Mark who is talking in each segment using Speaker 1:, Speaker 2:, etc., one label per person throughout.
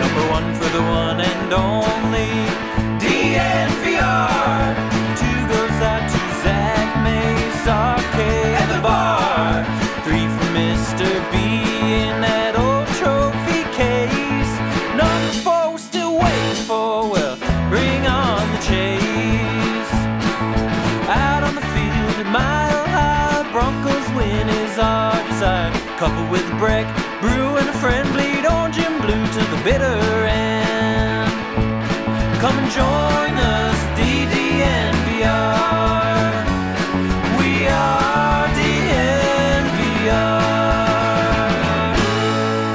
Speaker 1: Number one for the one and only Couple with a break, brew and a friend bleed orange and blue to the bitter end. Come and join us, DDNVR. We are DNVR.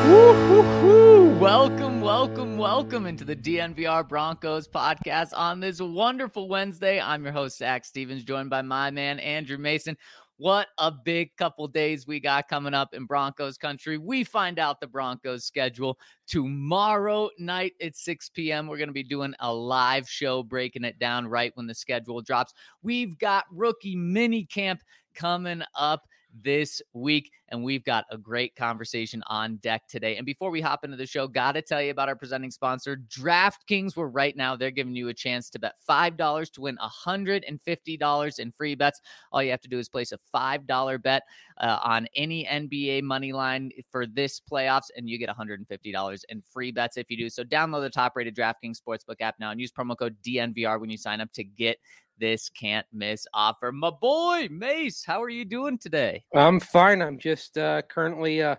Speaker 2: Woo-hoo-hoo. Welcome, welcome, welcome into the DNVR Broncos podcast on this wonderful Wednesday. I'm your host, Zach Stevens, joined by my man, Andrew Mason. What a big couple days we got coming up in Broncos country. We find out the Broncos schedule tomorrow night at 6 p.m. We're going to be doing a live show breaking it down right when the schedule drops. We've got rookie mini camp coming up this week. And we've got a great conversation on deck today. And before we hop into the show, got to tell you about our presenting sponsor, DraftKings, where right now they're giving you a chance to bet $5 to win $150 in free bets. All you have to do is place a $5 bet uh, on any NBA money line for this playoffs, and you get $150 in free bets if you do. So download the top rated DraftKings Sportsbook app now and use promo code DNVR when you sign up to get this can't miss offer. My boy, Mace, how are you doing today?
Speaker 3: I'm fine. I'm just uh, currently uh,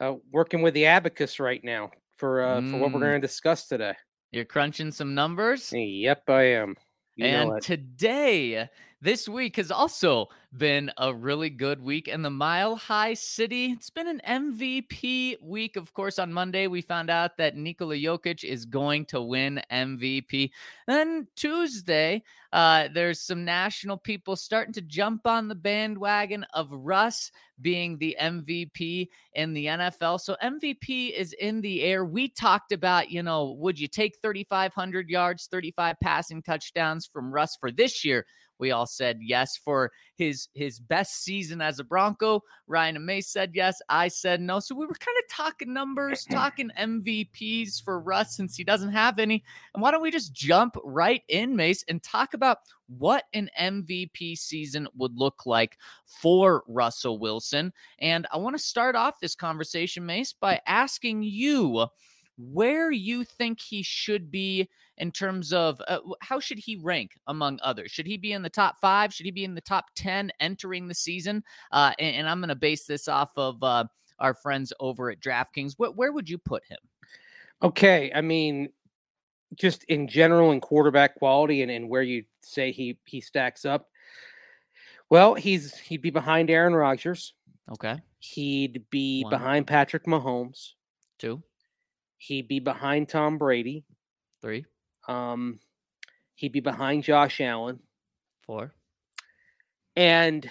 Speaker 3: uh, working with the abacus right now for uh, for what we're
Speaker 2: Mm.
Speaker 3: going to discuss today.
Speaker 2: You're crunching some numbers?
Speaker 3: Yep, I am. You
Speaker 2: and today, this week has also been a really good week in the Mile High City. It's been an MVP week. Of course, on Monday, we found out that Nikola Jokic is going to win MVP. Then Tuesday, uh, there's some national people starting to jump on the bandwagon of Russ being the MVP in the NFL. So MVP is in the air. We talked about, you know, would you take 3,500 yards, 35 passing touchdowns from Russ for this year? We all said yes for his his best season as a Bronco. Ryan and May said yes. I said no. So we were kind of talking numbers, talking MVPs for Russ since he doesn't have any. And why don't we just jump right in, Mace, and talk about what an MVP season would look like for Russell Wilson? And I want to start off this conversation, Mace, by asking you where you think he should be in terms of uh, how should he rank among others? Should he be in the top five? Should he be in the top 10 entering the season? Uh, and, and I'm going to base this off of uh, our friends over at DraftKings. Where, where would you put him?
Speaker 3: Okay, I mean, just in general in quarterback quality and, and where you say he he stacks up. Well, he's he'd be behind Aaron Rodgers.
Speaker 2: Okay.
Speaker 3: He'd be
Speaker 2: One.
Speaker 3: behind Patrick Mahomes.
Speaker 2: Two,
Speaker 3: He'd be behind Tom Brady.
Speaker 2: three,
Speaker 3: Um, he'd be behind Josh Allen.
Speaker 2: four.
Speaker 3: And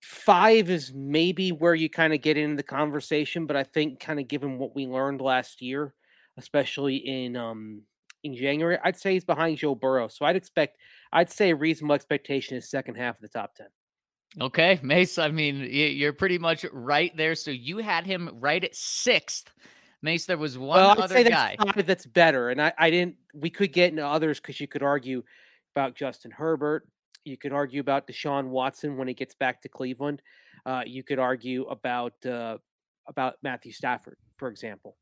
Speaker 3: five is maybe where you kind of get into the conversation, but I think kind of given what we learned last year, especially in um in January, I'd say he's behind Joe Burrow. So I'd expect I'd say a reasonable expectation is second half of the top ten.
Speaker 2: Okay, Mace. I mean, you're pretty much right there. So you had him right at sixth. Mace, there was one
Speaker 3: well,
Speaker 2: other
Speaker 3: say
Speaker 2: guy.
Speaker 3: that's better. And I, I didn't we could get into others because you could argue about Justin Herbert. you could argue about Deshaun Watson when he gets back to Cleveland. Uh, you could argue about uh, about Matthew Stafford, for example.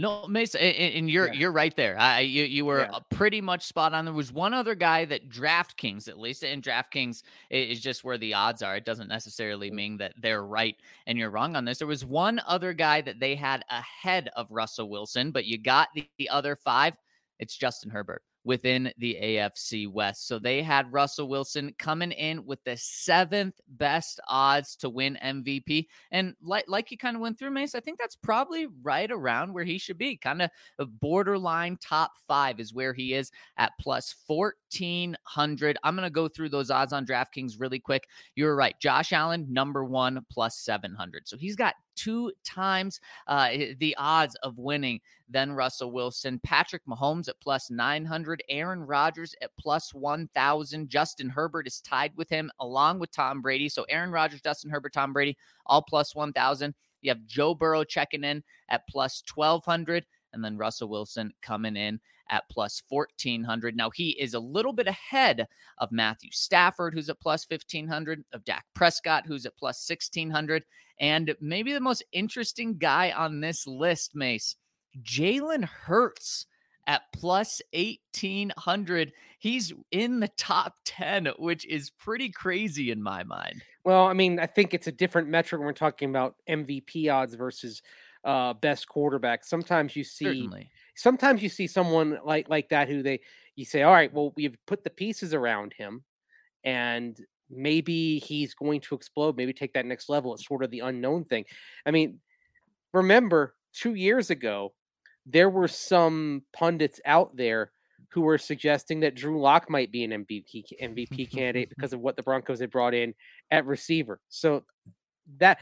Speaker 2: No, Mason, and you're
Speaker 3: Yeah.
Speaker 2: you're right there. I you you were
Speaker 3: Yeah.
Speaker 2: uh, pretty much spot on. There was one other guy that DraftKings, at least, and DraftKings is just where the odds are. It doesn't necessarily
Speaker 3: Mm.
Speaker 2: mean that they're right and you're wrong on this. There was one other guy that they had ahead of Russell Wilson, but you got the, the other five. It's Justin Herbert within the AFC West. So they had Russell Wilson coming in with the seventh best odds to win MVP. And like like you kind of went through, Mace, I think that's probably right around where he should be. Kind of a borderline top five is where he is at plus 1400. I'm going to go through those odds on DraftKings really quick. You're right. Josh Allen, number one, plus 700. So he's got two times uh, the odds of winning than Russell Wilson. Patrick Mahomes at plus 900. Aaron Rodgers at plus 1,000. Justin Herbert is tied with him along with Tom Brady. So Aaron Rodgers, Justin Herbert, Tom Brady, all plus 1,000. You have Joe Burrow checking in at plus 1,200. And then Russell Wilson coming in at plus 1,400. Now, he is a little bit ahead of Matthew Stafford, who's at plus 1,500, of Dak Prescott, who's at plus 1,600. And maybe the most interesting guy on this list, Mace, Jalen Hurts at plus 1800. He's in the top 10, which is pretty crazy in my mind.
Speaker 3: Well, I mean, I think it's a different metric when we're talking about MVP odds versus uh, best quarterback. Sometimes you see,
Speaker 2: Certainly.
Speaker 3: sometimes you see someone like like that who they you say, all right, well, we've put the pieces around him, and maybe he's going to explode, maybe take that next level. It's sort of the unknown thing. I mean, remember two years ago, there were some pundits out there who were suggesting that Drew Lock might be an MVP MVP candidate because of what the Broncos had brought in at receiver. So that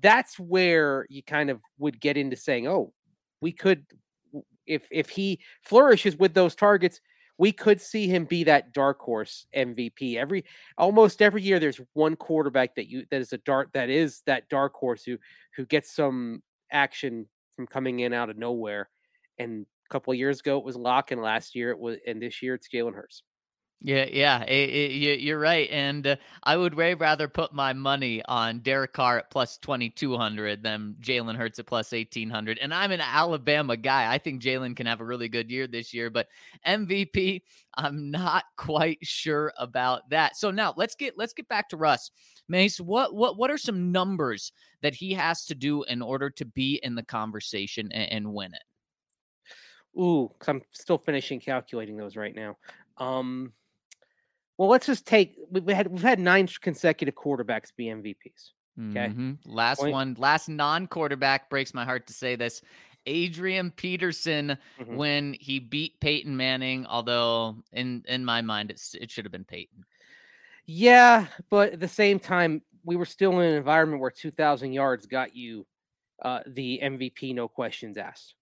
Speaker 3: that's where you kind of would get into saying, "Oh, we could if if he flourishes with those targets, we could see him be that dark horse MVP. Every almost every year there's one quarterback that you that is a dark that is that dark horse who who gets some action from coming in out of nowhere. And a couple years ago it was Lock, and last year it was, and this year it's Jalen Hurts.
Speaker 2: Yeah, yeah, it, it, you- you're right, and uh, I would way rather put my money on Derek Carr at plus twenty two hundred than Jalen Hurts at plus eighteen hundred. And I'm an Alabama guy. I think Jalen can have a really good year this year, but MVP, I'm not quite sure about that. So now let's get let's get back to Russ. Mace, what what what are some numbers that he has to do in order to be in the conversation and, and win it?
Speaker 3: Ooh, because I'm still finishing calculating those right now. Um, well, let's just take we we had we've had nine consecutive quarterbacks be MVPs. Okay.
Speaker 2: Mhm. Last
Speaker 3: Point-
Speaker 2: one, last non-quarterback breaks my heart to say this. Adrian Peterson
Speaker 3: Mhm.
Speaker 2: when he beat Peyton Manning, although in in my mind it's, it should have been Peyton.
Speaker 3: Yeah, but at the same time, we were still in an environment where 2,000 yards got you uh, the MVP, no questions asked.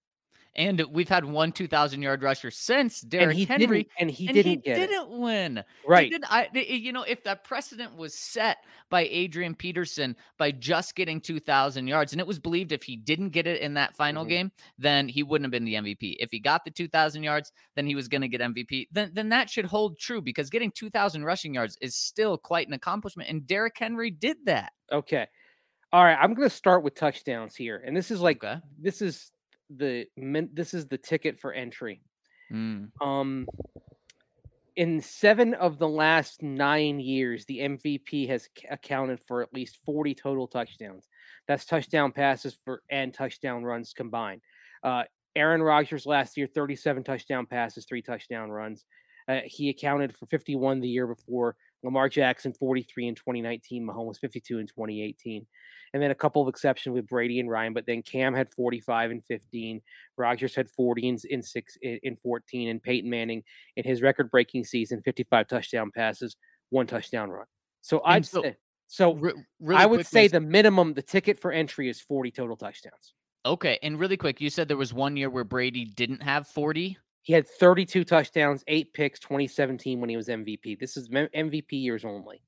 Speaker 2: And we've had one 2,000 yard rusher since Derrick
Speaker 3: and he
Speaker 2: Henry.
Speaker 3: didn't, and he
Speaker 2: and
Speaker 3: didn't
Speaker 2: he
Speaker 3: get it.
Speaker 2: didn't win.
Speaker 3: Right.
Speaker 2: did- I, you know, if that precedent was set by Adrian Peterson by just getting 2,000 yards, and it was believed if he didn't get it in that final
Speaker 3: Mhm.
Speaker 2: game, then he wouldn't have been the MVP. If he got the 2,000 yards, then he was going to get MVP. Then, then that should hold true because getting 2,000 rushing yards is still quite an accomplishment. And Derrick Henry did that.
Speaker 3: Okay. All right. I'm going to start with touchdowns here, and this is like
Speaker 2: Okay.
Speaker 3: this is the min- this is the ticket for entry.
Speaker 2: Mm.
Speaker 3: Um, in seven of the last nine years, the MVP has accounted for at least 40 total touchdowns. That's touchdown passes for and touchdown runs combined. Uh, Aaron Rodgers last year, 37 touchdown passes, three touchdown runs. Uh, he accounted for 51 the year before. Lamar Jackson, 43 in 2019. Mahomes, 52 in 2018. And then a couple of exceptions with Brady and Ryan, but then Cam had 45 and 15. Rodgers had 40 in, in six in, in 14, and Peyton Manning in his record-breaking season, 55 touchdown passes, one touchdown run. So I'd
Speaker 2: so-
Speaker 3: say so.
Speaker 2: Re- really
Speaker 3: I would say the minimum, the ticket for entry is 40 total touchdowns.
Speaker 2: Okay. And really quick, you said there was one year where Brady didn't have 40.
Speaker 3: He had 32 touchdowns, eight picks, 2017 when he was MVP. This is MVP years only.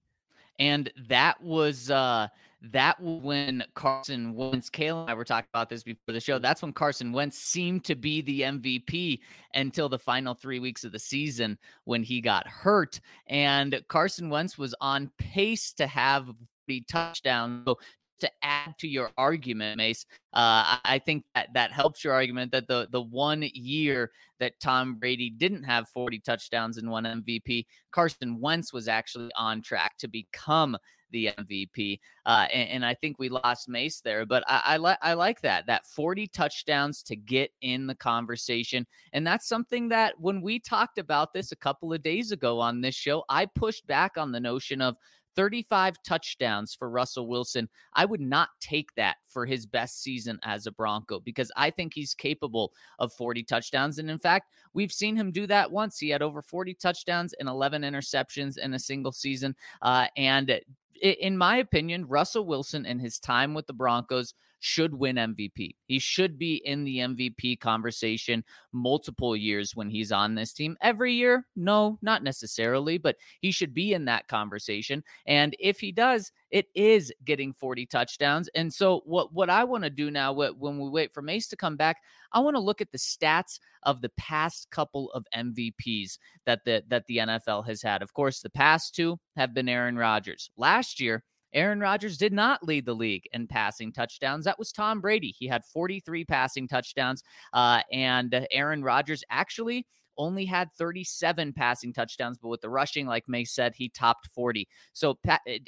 Speaker 2: and that was uh that when Carson Wentz, Kale and I were talking about this before the show. That's when Carson Wentz seemed to be the MVP until the final three weeks of the season when he got hurt. And Carson Wentz was on pace to have the touchdown. So to add to your argument, Mace, uh, I think that that helps your argument that the the one year that Tom Brady didn't have 40 touchdowns and one MVP, Carson Wentz was actually on track to become the MVP. Uh, and, and, I think we lost Mace there, but I, I like I like that that 40 touchdowns to get in the conversation, and that's something that when we talked about this a couple of days ago on this show, I pushed back on the notion of 35 touchdowns for Russell Wilson. I would not take that for his best season as a Bronco because I think he's capable of 40 touchdowns. And in fact, we've seen him do that once. He had over 40 touchdowns and 11 interceptions in a single season. Uh, and in my opinion, Russell Wilson and his time with the Broncos should win MVP. He should be in the MVP conversation multiple years when he's on this team. Every year, no, not necessarily, but he should be in that conversation. And if he does, it is getting 40 touchdowns. And so what what I want to do now when we wait for Mace to come back, I want to look at the stats of the past couple of MVPs that the that the NFL has had. Of course, the past two have been Aaron Rodgers. Last year, Aaron Rodgers did not lead the league in passing touchdowns. That was Tom Brady. He had 43 passing touchdowns. Uh, and Aaron Rodgers actually only had 37 passing touchdowns, but with the rushing, like May said, he topped 40. So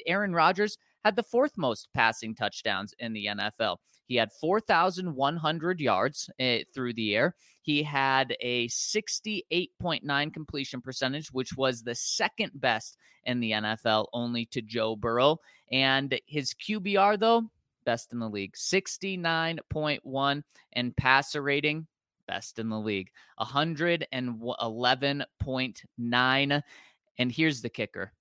Speaker 2: Aaron Rodgers had the fourth most passing touchdowns in the NFL. He had 4,100 yards uh, through the air. He had a 68.9 completion percentage, which was the second best in the NFL, only to Joe Burrow. And his QBR, though, best in the league 69.1 and passer rating best in the league 111.9 and here's the kicker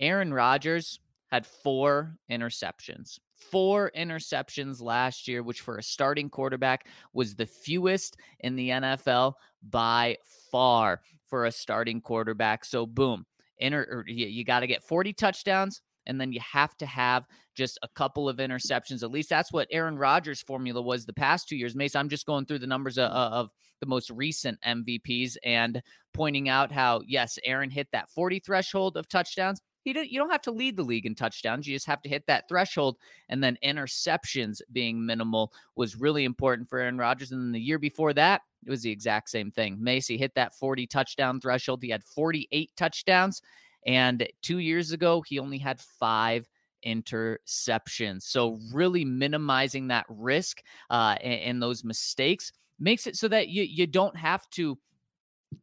Speaker 2: Aaron Rodgers had four interceptions. Four interceptions last year, which for a starting quarterback was the fewest in the NFL by far for a starting quarterback. So, boom, inter- er, you, you got to get 40 touchdowns, and then you have to have just a couple of interceptions. At least that's what Aaron Rodgers' formula was the past two years. Mace, I'm just going through the numbers of, of the most recent MVPs and pointing out how, yes, Aaron hit that 40 threshold of touchdowns he did, you don't have to lead the league in touchdowns. You just have to hit that threshold. And then interceptions being minimal was really important for Aaron Rodgers. And then the year before that, it was the exact same thing. Macy hit that 40 touchdown threshold. He had 48 touchdowns. And two years ago, he only had five interceptions. So, really minimizing that risk uh, and, and those mistakes makes it so that you, you don't have to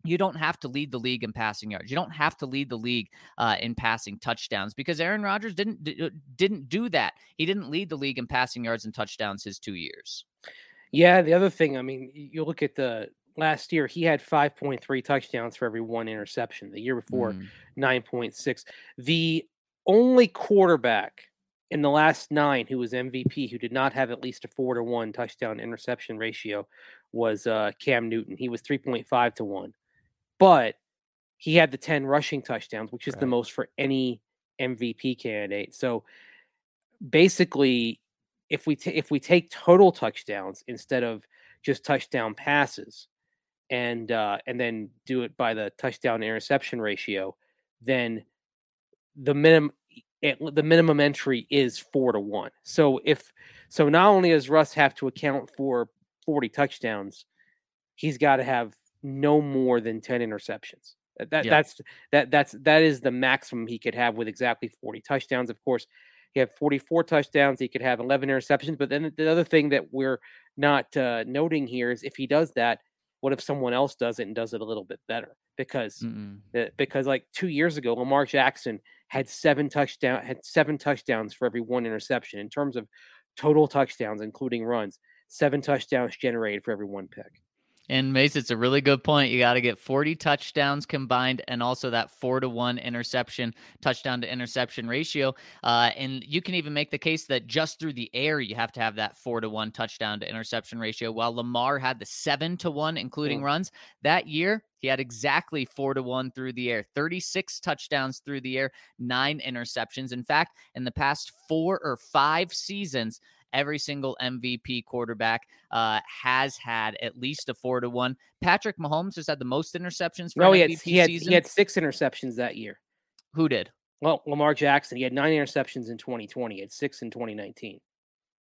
Speaker 2: you don't have to lead the league in passing yards. You don't have to lead the league uh, in passing touchdowns because Aaron Rodgers didn't d- uh, didn't do that. He didn't lead the league in passing yards and touchdowns his two years.
Speaker 3: Yeah, the other thing, I mean, you look at the last year, he had 5.3 touchdowns for every one interception. The year before, mm. 9.6. The only quarterback in the last nine who was MVP who did not have at least a four to one touchdown interception ratio was uh, Cam Newton. He was 3.5 to one but he had the 10 rushing touchdowns, which is right. the most for any MVP candidate. So basically, if we t- if we take total touchdowns instead of just touchdown passes, and uh, and then do it by the touchdown interception ratio, then the minimum the minimum entry is four to one. So if so, not only does Russ have to account for forty touchdowns, he's got to have no more than 10 interceptions. That, yeah. that's that that's that is the maximum he could have with exactly 40 touchdowns. Of course, he had 44 touchdowns. He could have 11 interceptions. But then the other thing that we're not uh, noting here is if he does that, what if someone else does it and does it a little bit better? Because uh, because like two years ago, Lamar Jackson had seven touchdown had seven touchdowns for every one interception in terms of total touchdowns, including runs. Seven touchdowns generated for every one pick.
Speaker 2: And Mace, it's a really good point. You got to get 40 touchdowns combined and also that four to one interception, touchdown to interception ratio. Uh, and you can even make the case that just through the air, you have to have that four to one touchdown to interception ratio. While Lamar had the seven to one, including runs that year, he had exactly four to one through the air, 36 touchdowns through the air, nine interceptions. In fact, in the past four or five seasons, every single MVP quarterback uh, has had at least a four to one. Patrick Mahomes has had the most interceptions for
Speaker 3: no,
Speaker 2: he
Speaker 3: had, he had, he had six interceptions that year.
Speaker 2: Who did?
Speaker 3: Well, Lamar Jackson. He had nine interceptions in 2020. He had six in 2019.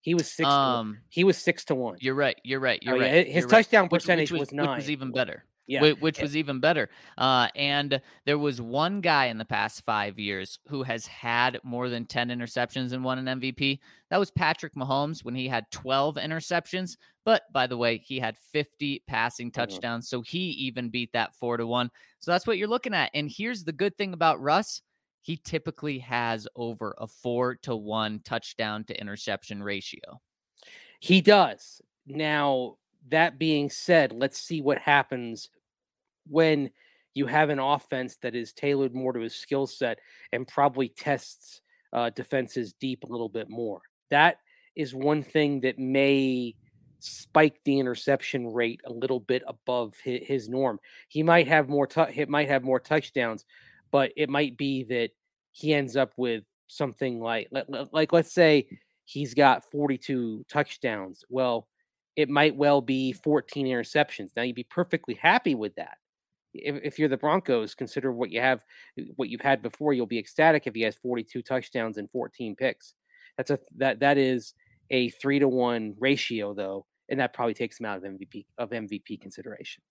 Speaker 3: He was six. Um, to, he was six to one.
Speaker 2: You're right. You're right. You're oh,
Speaker 3: right.
Speaker 2: Yeah.
Speaker 3: His
Speaker 2: you're
Speaker 3: touchdown
Speaker 2: right.
Speaker 3: percentage
Speaker 2: which,
Speaker 3: which was, was, nine.
Speaker 2: Which was even better
Speaker 3: yeah.
Speaker 2: which, was even better. Uh, and there was one guy in the past five years who has had more than 10 interceptions and won an MVP. That was Patrick Mahomes when he had 12 interceptions. But by the way, he had 50 passing mm-hmm. touchdowns. So he even beat that four to one. So that's what you're looking at. And here's the good thing about Russ he typically has over a four to one touchdown to interception ratio.
Speaker 3: He does. Now, that being said, let's see what happens when you have an offense that is tailored more to his skill set and probably tests uh, defenses deep a little bit more. That is one thing that may spike the interception rate a little bit above his, his norm. He might have more tu- it might have more touchdowns, but it might be that he ends up with something like like let's say he's got 42 touchdowns. Well, it might well be 14 interceptions. Now you'd be perfectly happy with that if, if you're the Broncos, consider what you have, uh, what you've had before. You'll be ecstatic if he has 42 touchdowns and 14 picks. That's a that that is a three to one ratio though, and that probably takes him out of MVP of MVP consideration.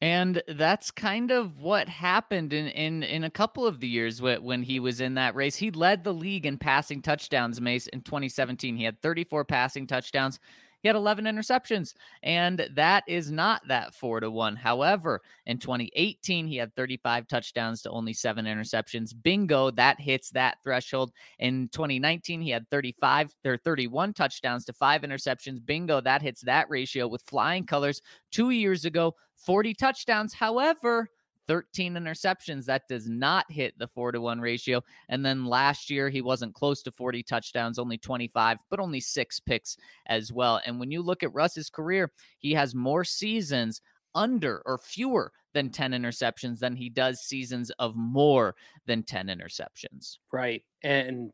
Speaker 2: And that's kind of what happened in, in, in a couple of the years when he was in that race. He led the league in passing touchdowns, Mace, in 2017. He had 34 passing touchdowns. He had 11 interceptions, and that is not that four to one. However, in 2018, he had 35 touchdowns to only seven interceptions. Bingo, that hits that threshold. In 2019, he had 35 or 31 touchdowns to five interceptions. Bingo, that hits that ratio with flying colors. Two years ago, 40 touchdowns. However, 13 interceptions. That does not hit the four to one ratio. And then last year, he wasn't close to 40 touchdowns, only 25, but only six picks as well. And when you look at Russ's career, he has more seasons under or fewer than 10 interceptions than he does seasons of more than 10 interceptions.
Speaker 3: Right. And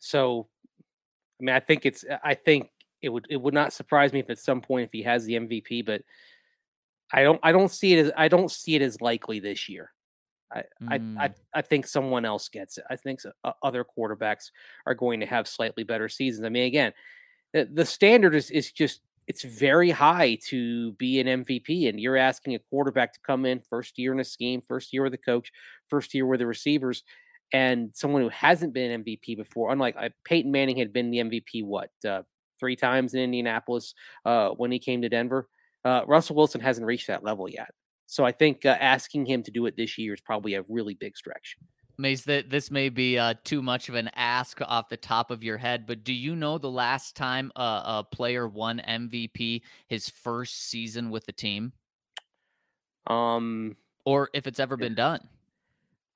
Speaker 3: so, I mean, I think it's, I think it would, it would not surprise me if at some point, if he has the MVP, but I don't I don't see it as I don't see it as likely this year. I mm. I, I, I think someone else gets it. I think so, uh, other quarterbacks are going to have slightly better seasons. I mean, again, the, the standard is is just it's very high to be an MVP, and you're asking a quarterback to come in first year in a scheme, first year with a coach, first year with the receivers, and someone who hasn't been an MVP before. Unlike uh, Peyton Manning had been the MVP what uh, three times in Indianapolis uh, when he came to Denver. Uh, Russell Wilson hasn't reached that level yet. So I think uh, asking him to do it this year is probably a really big stretch.
Speaker 2: Mace, that this may be uh, too much of an ask off the top of your head, but do you know the last time a, a player won MVP his first season with the team?
Speaker 3: Um,
Speaker 2: or if it's ever been done?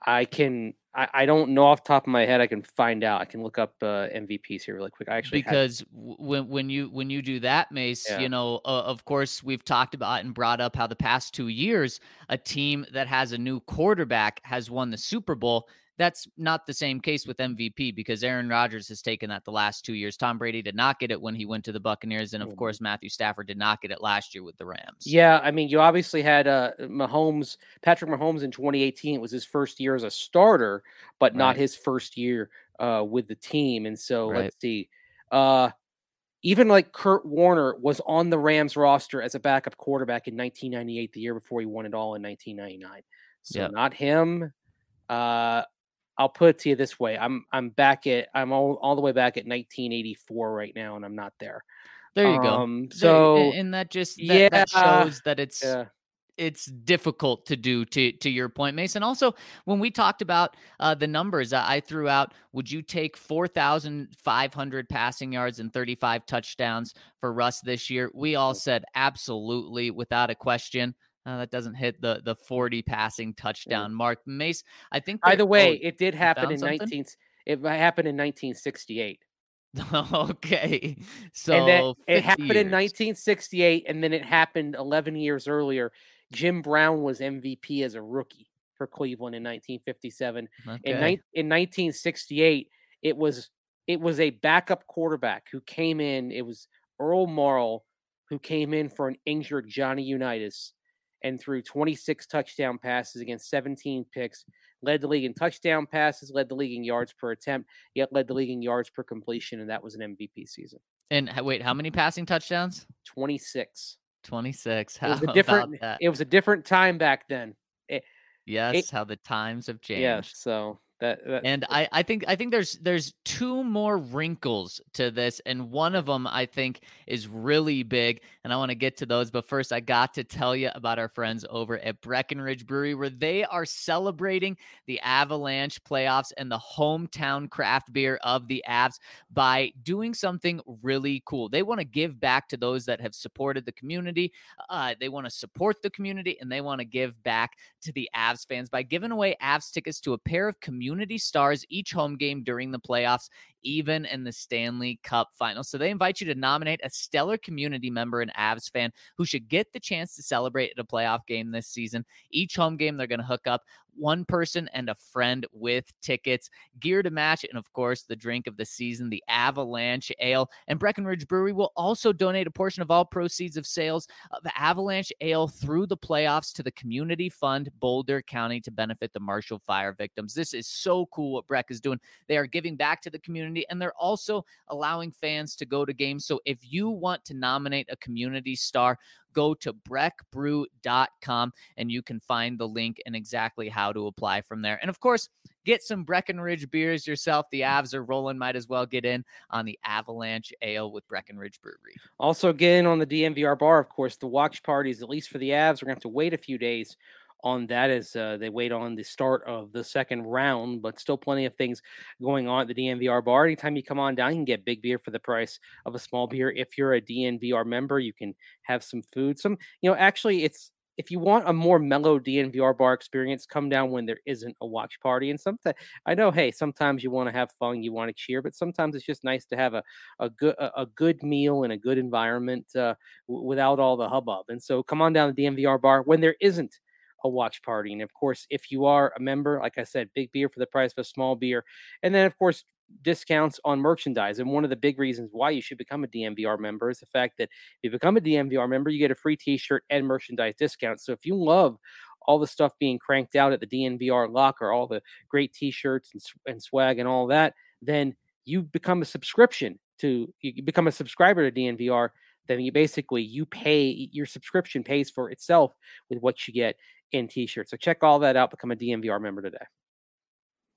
Speaker 3: I can I, I don't know off top of my head. I can find out. I can look up uh, MVPs here really quick. I actually
Speaker 2: because had... when when you when you do that, Mace, yeah. you know, uh, of course, we've talked about and brought up how the past two years, a team that has a new quarterback has won the Super Bowl. That's not the same case with MVP because Aaron Rodgers has taken that the last two years. Tom Brady did not get it when he went to the Buccaneers, and of mm-hmm. course Matthew Stafford did not get it last year with the Rams.
Speaker 3: Yeah, I mean, you obviously had uh, Mahomes, Patrick Mahomes in 2018. It was his first year as a starter, but right. not his first year uh, with the team. And so right. let's see. Uh, even like Kurt Warner was on the Rams roster as a backup quarterback in 1998, the year before he won it all in 1999. So yep. not him. Uh, I'll put it to you this way: I'm I'm back at I'm all, all the way back at 1984 right now, and I'm not there.
Speaker 2: There you
Speaker 3: um,
Speaker 2: go.
Speaker 3: So
Speaker 2: and that just that, yeah, that shows that it's yeah. it's difficult to do to to your point mason also when we talked about uh, the numbers i threw out would you take 4500 passing yards and 35 touchdowns for russ this year we all said absolutely without a question uh, that doesn't hit the the 40 passing touchdown mark mace i think
Speaker 3: by the way
Speaker 2: oh,
Speaker 3: it did happen in 19 it happened in 1968
Speaker 2: okay. So
Speaker 3: it happened
Speaker 2: years.
Speaker 3: in 1968, and then it happened 11 years earlier. Jim Brown was MVP as a rookie for Cleveland in 1957.
Speaker 2: Okay.
Speaker 3: In, ni- in 1968, it was it was a backup quarterback who came in. It was Earl Morrall who came in for an injured Johnny Unitas and threw 26 touchdown passes against 17 picks led the league in touchdown passes, led the league in yards per attempt, yet led the league in yards per completion, and that was an MVP season.
Speaker 2: And wait, how many passing touchdowns?
Speaker 3: 26.
Speaker 2: 26. How
Speaker 3: it was a different it was a different time back then. It,
Speaker 2: yes,
Speaker 3: it,
Speaker 2: how the times have changed.
Speaker 3: Yes, so that, that,
Speaker 2: and I, I think I think there's there's two more wrinkles to this, and one of them I think is really big, and I want to get to those. But first, I got to tell you about our friends over at Breckenridge Brewery, where they are celebrating the Avalanche playoffs and the hometown craft beer of the Avs by doing something really cool. They want to give back to those that have supported the community. Uh, they want to support the community, and they want to give back to the Avs fans by giving away Avs tickets to a pair of community community stars each home game during the playoffs, even in the Stanley Cup final. So they invite you to nominate a stellar community member and Avs fan who should get the chance to celebrate at a playoff game this season. Each home game, they're going to hook up one person and a friend with tickets, gear to match, and of course, the drink of the season, the Avalanche Ale. And Breckenridge Brewery will also donate a portion of all proceeds of sales of Avalanche Ale through the playoffs to the Community Fund Boulder County to benefit the Marshall Fire victims. This is so cool what Breck is doing. They are giving back to the community and they're also allowing fans to go to games. So if you want to nominate a community star, go to breckbrew.com and you can find the link and exactly how to apply from there. And of course, get some Breckenridge beers yourself. The Avs are rolling. Might as well get in on the Avalanche Ale with Breckenridge Brewery.
Speaker 3: Also, get in on the DNVR bar. Of course, the watch parties, at least for the Avs, we're going to have to wait a few days on that as uh, they wait on the start of the second round, but still plenty of things going on at the DNVR bar. Anytime you come on down, you can get big beer for the price of a small beer. If you're a DNVR member, you can have some food. Some, you know, actually, it's if you want a more mellow DNVR bar experience, come down when there isn't a watch party. And sometimes I know, hey, sometimes you want to have fun, you want to cheer, but sometimes it's just nice to have a, a good a good meal in a good environment uh, w- without all the hubbub. And so come on down to the DNVR bar when there isn't a watch party. And of course, if you are a member, like I said, big beer for the price of a small beer. And then, of course, discounts on merchandise. And one of the big reasons why you should become a DNVR member is the fact that if you become a DNVR member, you get a free t shirt and merchandise discount. So if you love all the stuff being cranked out at the DNVR locker, all the great t shirts and, and swag and all that, then you become a subscription to, you become a subscriber to DNVR then you basically you pay your subscription pays for itself with what you get in t-shirts. So check all that out. Become a DNVR member today.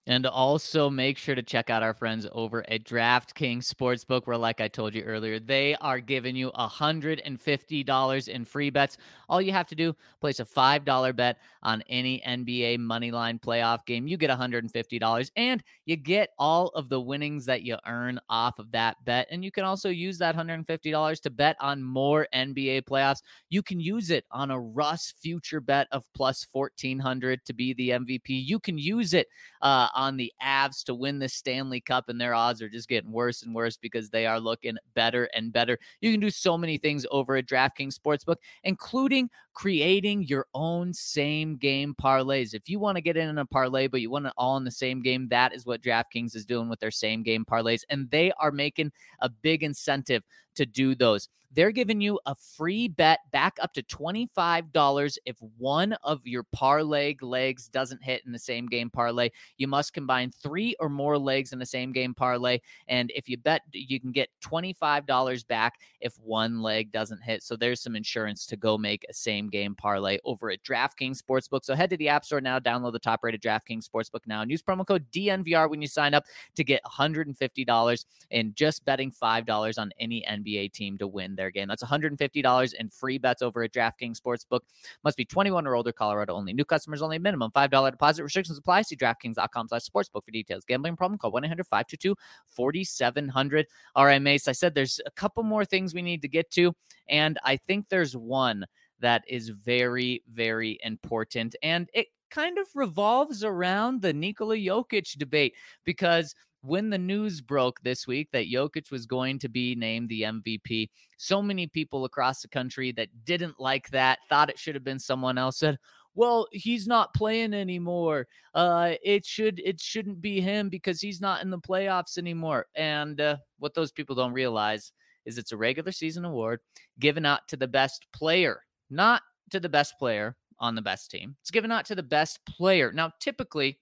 Speaker 2: And also make sure to check out our friends over at DraftKings Sportsbook, where, like I told you earlier, they are giving you $150 in free bets. All you have to do, place a $5 bet on any NBA moneyline playoff game. You get $150 and you get all of the winnings that you earn off of that bet. And you can also use that $150 to bet on more NBA playoffs. You can use it on a Russ future bet of plus 1400 to be the MVP. You can use it uh, on the Avs to win the Stanley Cup, and their odds are just getting worse and worse because they are looking better and better. You can do so many things over at DraftKings Sportsbook, including creating your own same game parlays. If you want to get in a parlay, but you want it all in the same game, that is what DraftKings is doing with their same game parlays, and they are making a big incentive to do those they're giving you a free bet back up to $25 if one of your parlay legs doesn't hit in the same game parlay. You must combine three or more legs in the same game parlay. And if you bet, you can get $25 back if one leg doesn't hit. So there's some insurance to go make a same same game parlay over at DraftKings Sportsbook. So head to the App Store now, download the top rated DraftKings Sportsbook now, and use promo code DNVR when you sign up to get $150 in just betting $5 on any NBA team to win their game. That's $150 in free bets over at DraftKings Sportsbook. Must be 21 or older, Colorado only. New customers only, minimum $5 deposit. Restrictions apply. See DraftKings.com slash sportsbook for details. Gambling problem? Call 1 800 522 4700. All right, Mace, I said there's a couple more things we need to get to, and I think there's one that is very, very important. And it kind of revolves around the Nikola Jokic debate because when the news broke this week that Jokic was going to be named the MVP, so many people across the country that didn't like that, thought it should have been someone else, said, well, he's not playing anymore. Uh, it should it shouldn't be him because he's not in the playoffs anymore. And uh, what those people don't realize is it's a regular season award given out to the best player, not to the best player on the best team. It's given out to the best player. Now, typically,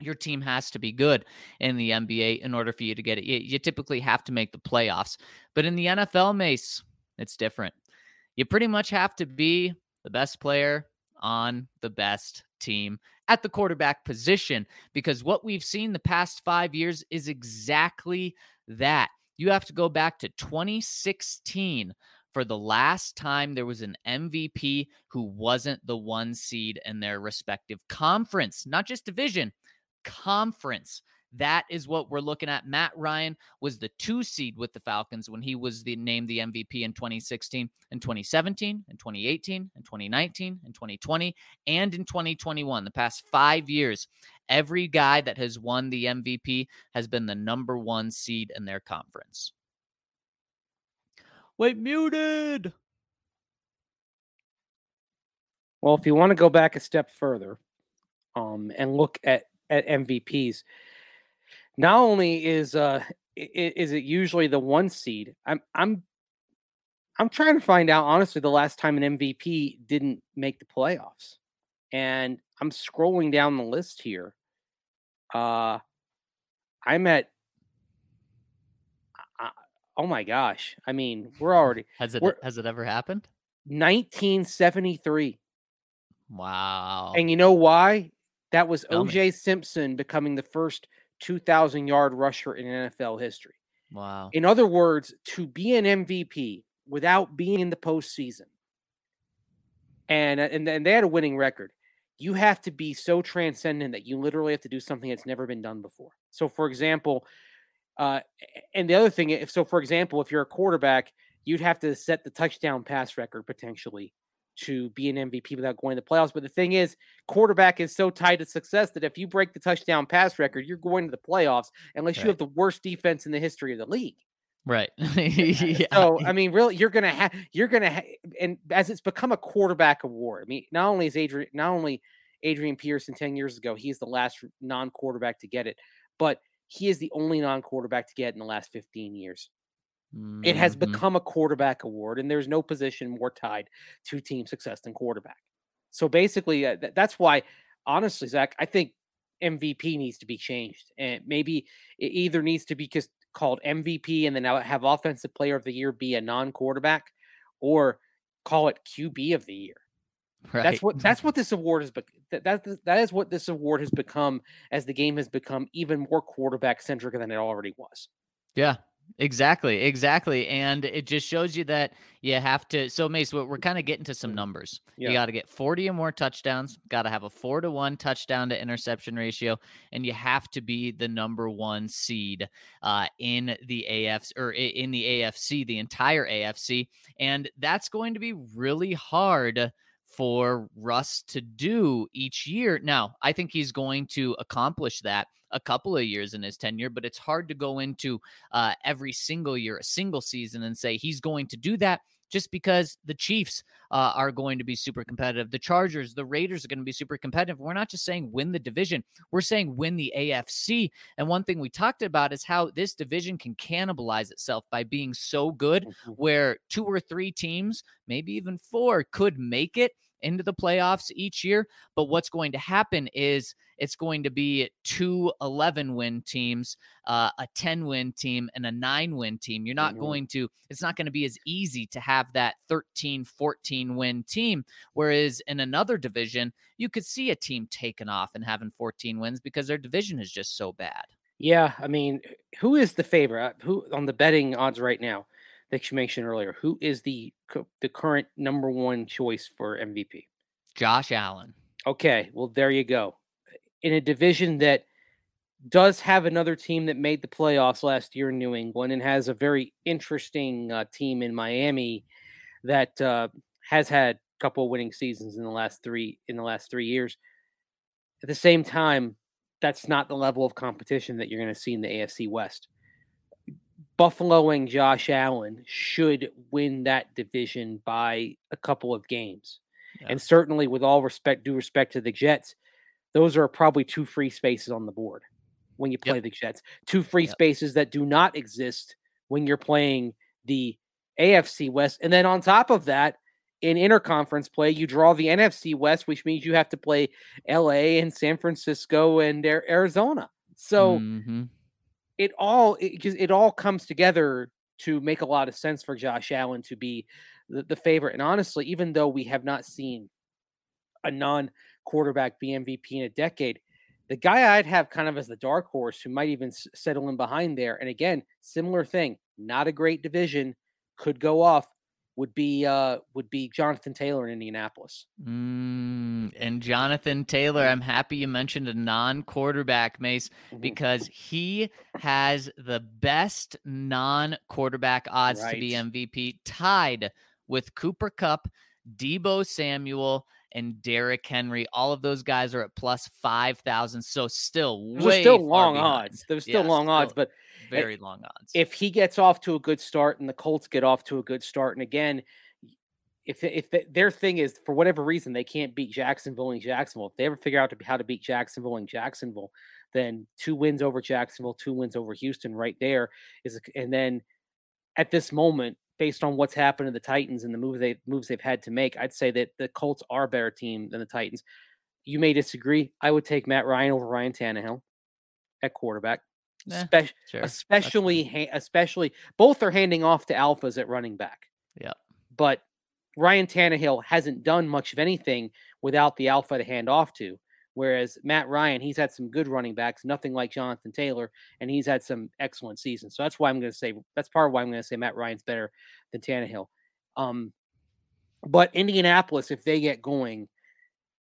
Speaker 2: your team has to be good in the NBA in order for you to get it. You, you, typically have to make the playoffs. But in the NFL, Mace, it's different. You pretty much have to be the best player on the best team at the quarterback position because what we've seen the past five years is exactly that. You have to go back to 2016 for the last time there was an MVP who wasn't the one seed in their respective conference, not just division, conference. That is what we're looking at. Matt Ryan was the two seed with the Falcons when he was the named the MVP in 2016 and 2017 and 2018 and 2019 and 2020 and in 2021. The past five years, every guy that has won the MVP has been the number one seed in their conference. Wait, muted.
Speaker 3: Well, if you want to go back a step further um, and look at, at MVPs, not only is uh is it usually the one seed, I'm I'm I'm trying to find out honestly the last time an MVP didn't make the playoffs. And I'm scrolling down the list here. Uh I'm at oh my gosh. I mean, we're already
Speaker 2: Has it
Speaker 3: we're,
Speaker 2: has it ever happened?
Speaker 3: 1973.
Speaker 2: Wow.
Speaker 3: And you know why? That was
Speaker 2: Tell me.
Speaker 3: OJ Simpson becoming the first 2,000 yard rusher in NFL history.
Speaker 2: Wow.
Speaker 3: In other words, to be an MVP without being in the postseason, and uh, and, and they had a winning record, you have to be so transcendent that you literally have to do something that's never been done before. So, for example, uh, and the other thing, if so, for example, if you're a quarterback, you'd have to set the touchdown pass record potentially to be an MVP without going to the playoffs. But the thing is, quarterback is so tied to success that if you break the touchdown pass record, you're going to the playoffs unless
Speaker 2: Right.
Speaker 3: you have the worst defense in the history of the league.
Speaker 2: Right. yeah.
Speaker 3: So I mean, really, you're gonna have you're gonna ha- and as it's become a quarterback award. I mean, not only is Adrian, not only Adrian Peterson ten years ago, he's the last non-quarterback to get it, but he is the only non-quarterback to get in the last 15 years. It has
Speaker 2: Mhm.
Speaker 3: become a quarterback award, and there's no position more tied to team success than quarterback. So basically, uh, th- that's why, honestly, Zach, I think MVP needs to be changed, and maybe it either needs to be just called MVP, and then have Offensive Player of the Year be a non-quarterback, or call it QB of the Year.
Speaker 2: Right.
Speaker 3: That's what that's what this award has. Bec- that, that that is what this award has become as the game has become even more quarterback centric than it already was.
Speaker 2: Yeah, exactly, exactly, and it just shows you that you have to. So, Mace, we're, we're kind of getting to some
Speaker 3: Mm.
Speaker 2: numbers.
Speaker 3: Yeah.
Speaker 2: You got to get forty or more touchdowns. Got to have a four to one touchdown to interception ratio, and you have to be the number one seed uh, in the AFC or in the AFC, the entire AFC, and that's going to be really hard for Russ to do each year. Now, I think he's going to accomplish that a couple of years in his tenure, but it's hard to go into uh, every single year, a single season, and say he's going to do that just because the Chiefs uh, are going to be super competitive. The Chargers, the Raiders are going to be super competitive. We're not just saying win the division, we're saying win the AFC. And one thing we talked about is how this division can cannibalize itself by being so good where two or three teams, maybe even four, could make it into the playoffs each year. But what's going to happen is it's going to be two 11 win teams, uh, a 10 win team, and a nine win team. You're not
Speaker 3: Mhm.
Speaker 2: going to, it's not going to be as easy to have that 13, 14 win team. Whereas in another division, you could see a team taking off and having 14 wins because their division is just so bad.
Speaker 3: Yeah, I mean, who is the favorite? Who on the betting odds right now that you mentioned earlier? Who is the the current number one choice for MVP?
Speaker 2: Josh Allen.
Speaker 3: Okay, well there you go. In a division that does have another team that made the playoffs last year in New England and has a very interesting uh, team in Miami that uh, has had a couple of winning seasons in the last three in the last three years. At the same time, that's not the level of competition that you're going to see in the AFC West. Buffalo and Josh Allen should win that division by a couple of games.
Speaker 2: Yeah.
Speaker 3: And certainly, with all respect, due respect to the Jets, those are probably two free spaces on the board when you
Speaker 2: Yep.
Speaker 3: play the Jets. Two free
Speaker 2: Yep.
Speaker 3: spaces that do not exist when you're playing the AFC West. And then on top of that, in interconference play, you draw the NFC West, which means you have to play LA and San Francisco and Arizona. So
Speaker 2: Mhm.
Speaker 3: It all it, it all comes together to make a lot of sense for Josh Allen to be the, the favorite. And honestly, even though we have not seen a non quarterback be MVP in a decade, the guy I'd have kind of as the dark horse who might even s- settle in behind there. And again, similar thing, not a great division, could go off. Would be uh would be Jonathan Taylor in Indianapolis.
Speaker 2: Mm, and Jonathan Taylor, I'm happy you mentioned a non quarterback, Mace,
Speaker 3: Mhm.
Speaker 2: because he has the best non quarterback odds to be MVP, tied with Cooper Kupp, Deebo Samuel, and Derrick Henry. All of those guys are at plus 5,000. So still way
Speaker 3: still long odds. There's still
Speaker 2: Yeah,
Speaker 3: long odds, but
Speaker 2: very long odds.
Speaker 3: if he gets off to a good start and the Colts get off to a good start, and again, if if the- their thing is for whatever reason they can't beat Jacksonville and Jacksonville, if they ever figure out to be, how to beat Jacksonville and Jacksonville, then two wins over Jacksonville, two wins over Houston, right there is, and then at this moment, based on what's happened to the Titans and the move they moves they've had to make, I'd say that the Colts are a better team than the Titans. You may disagree. I would take Matt Ryan over Ryan Tannehill at quarterback.
Speaker 2: Eh,
Speaker 3: Spec-
Speaker 2: sure.
Speaker 3: especially ha- especially both are handing off to alphas at running back.
Speaker 2: Yeah.
Speaker 3: But Ryan Tannehill hasn't done much of anything without the alpha to hand off to. Whereas Matt Ryan, he's had some good running backs, nothing like Jonathan Taylor, and he's had some excellent seasons. So that's why I'm going to say that's part of why I'm going to say Matt Ryan's better than Tannehill. Um, but Indianapolis, if they get going,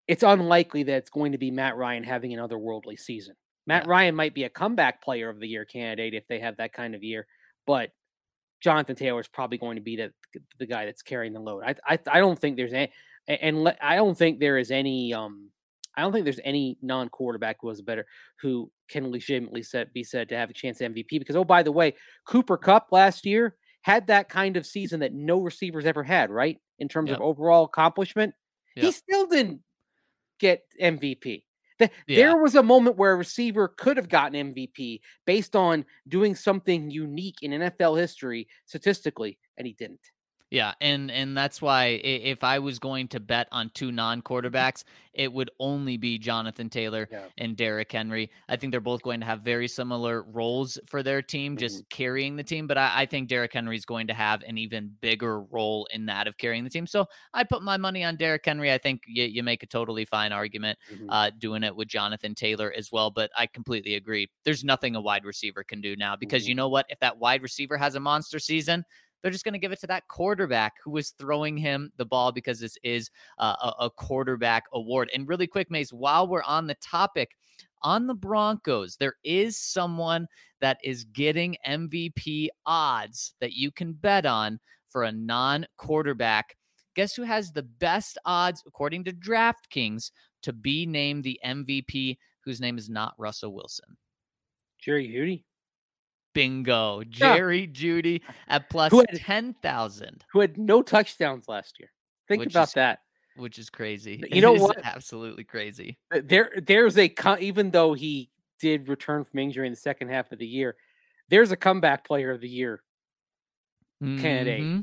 Speaker 3: it's unlikely that it's going to be Matt Ryan having an otherworldly season. Matt
Speaker 2: Yeah.
Speaker 3: Ryan might be a comeback player of the year candidate if they have that kind of year, but Jonathan Taylor is probably going to be the the guy that's carrying the load. I I, I don't think there's any and le- I don't think there is any um I don't think there's any non-quarterback who is better who can legitimately set, be said to have a chance at MVP because oh by the way, Cooper Kupp last year had that kind of season that no receivers ever had, right? In terms
Speaker 2: Yep.
Speaker 3: of overall accomplishment. He still didn't get MVP. The-
Speaker 2: Yeah.
Speaker 3: There was a moment where a receiver could have gotten MVP based on doing something unique in NFL history statistically, and he didn't.
Speaker 2: Yeah, and and that's why if I was going to bet on two non-quarterbacks, it would only be Jonathan Taylor
Speaker 3: Yeah.
Speaker 2: and Derrick Henry. I think they're both going to have very similar roles for their team, just mm-hmm. carrying the team. But I, I think Derrick Henry is going to have an even bigger role in that of carrying the team. So I put my money on Derrick Henry. I think you, you make a totally fine argument mm-hmm. uh, doing it with Jonathan Taylor as well. But I completely agree. There's nothing a wide receiver can do now because mm-hmm. you know what? If that wide receiver has a monster season, they're just going to give it to that quarterback who is throwing him the ball because this is uh, a, a quarterback award. And really quick, Mace, while we're on the topic, on the Broncos, there is someone that is getting MVP odds that you can bet on for a non quarterback. Guess who has the best odds, according to DraftKings, to be named the MVP, whose name is not Russell Wilson?
Speaker 3: Jerry Jeudy,
Speaker 2: Bingo.
Speaker 3: Yeah.
Speaker 2: Jerry Jeudy at plus
Speaker 3: Who had-
Speaker 2: 10,000,
Speaker 3: who had no touchdowns last year. Think
Speaker 2: Which
Speaker 3: about
Speaker 2: is
Speaker 3: that.
Speaker 2: which is crazy.
Speaker 3: You know what?
Speaker 2: Absolutely crazy.
Speaker 3: There, there's a even though he did return from injury in the second half of the year, there's a comeback player of the year candidate.
Speaker 2: Mm-hmm.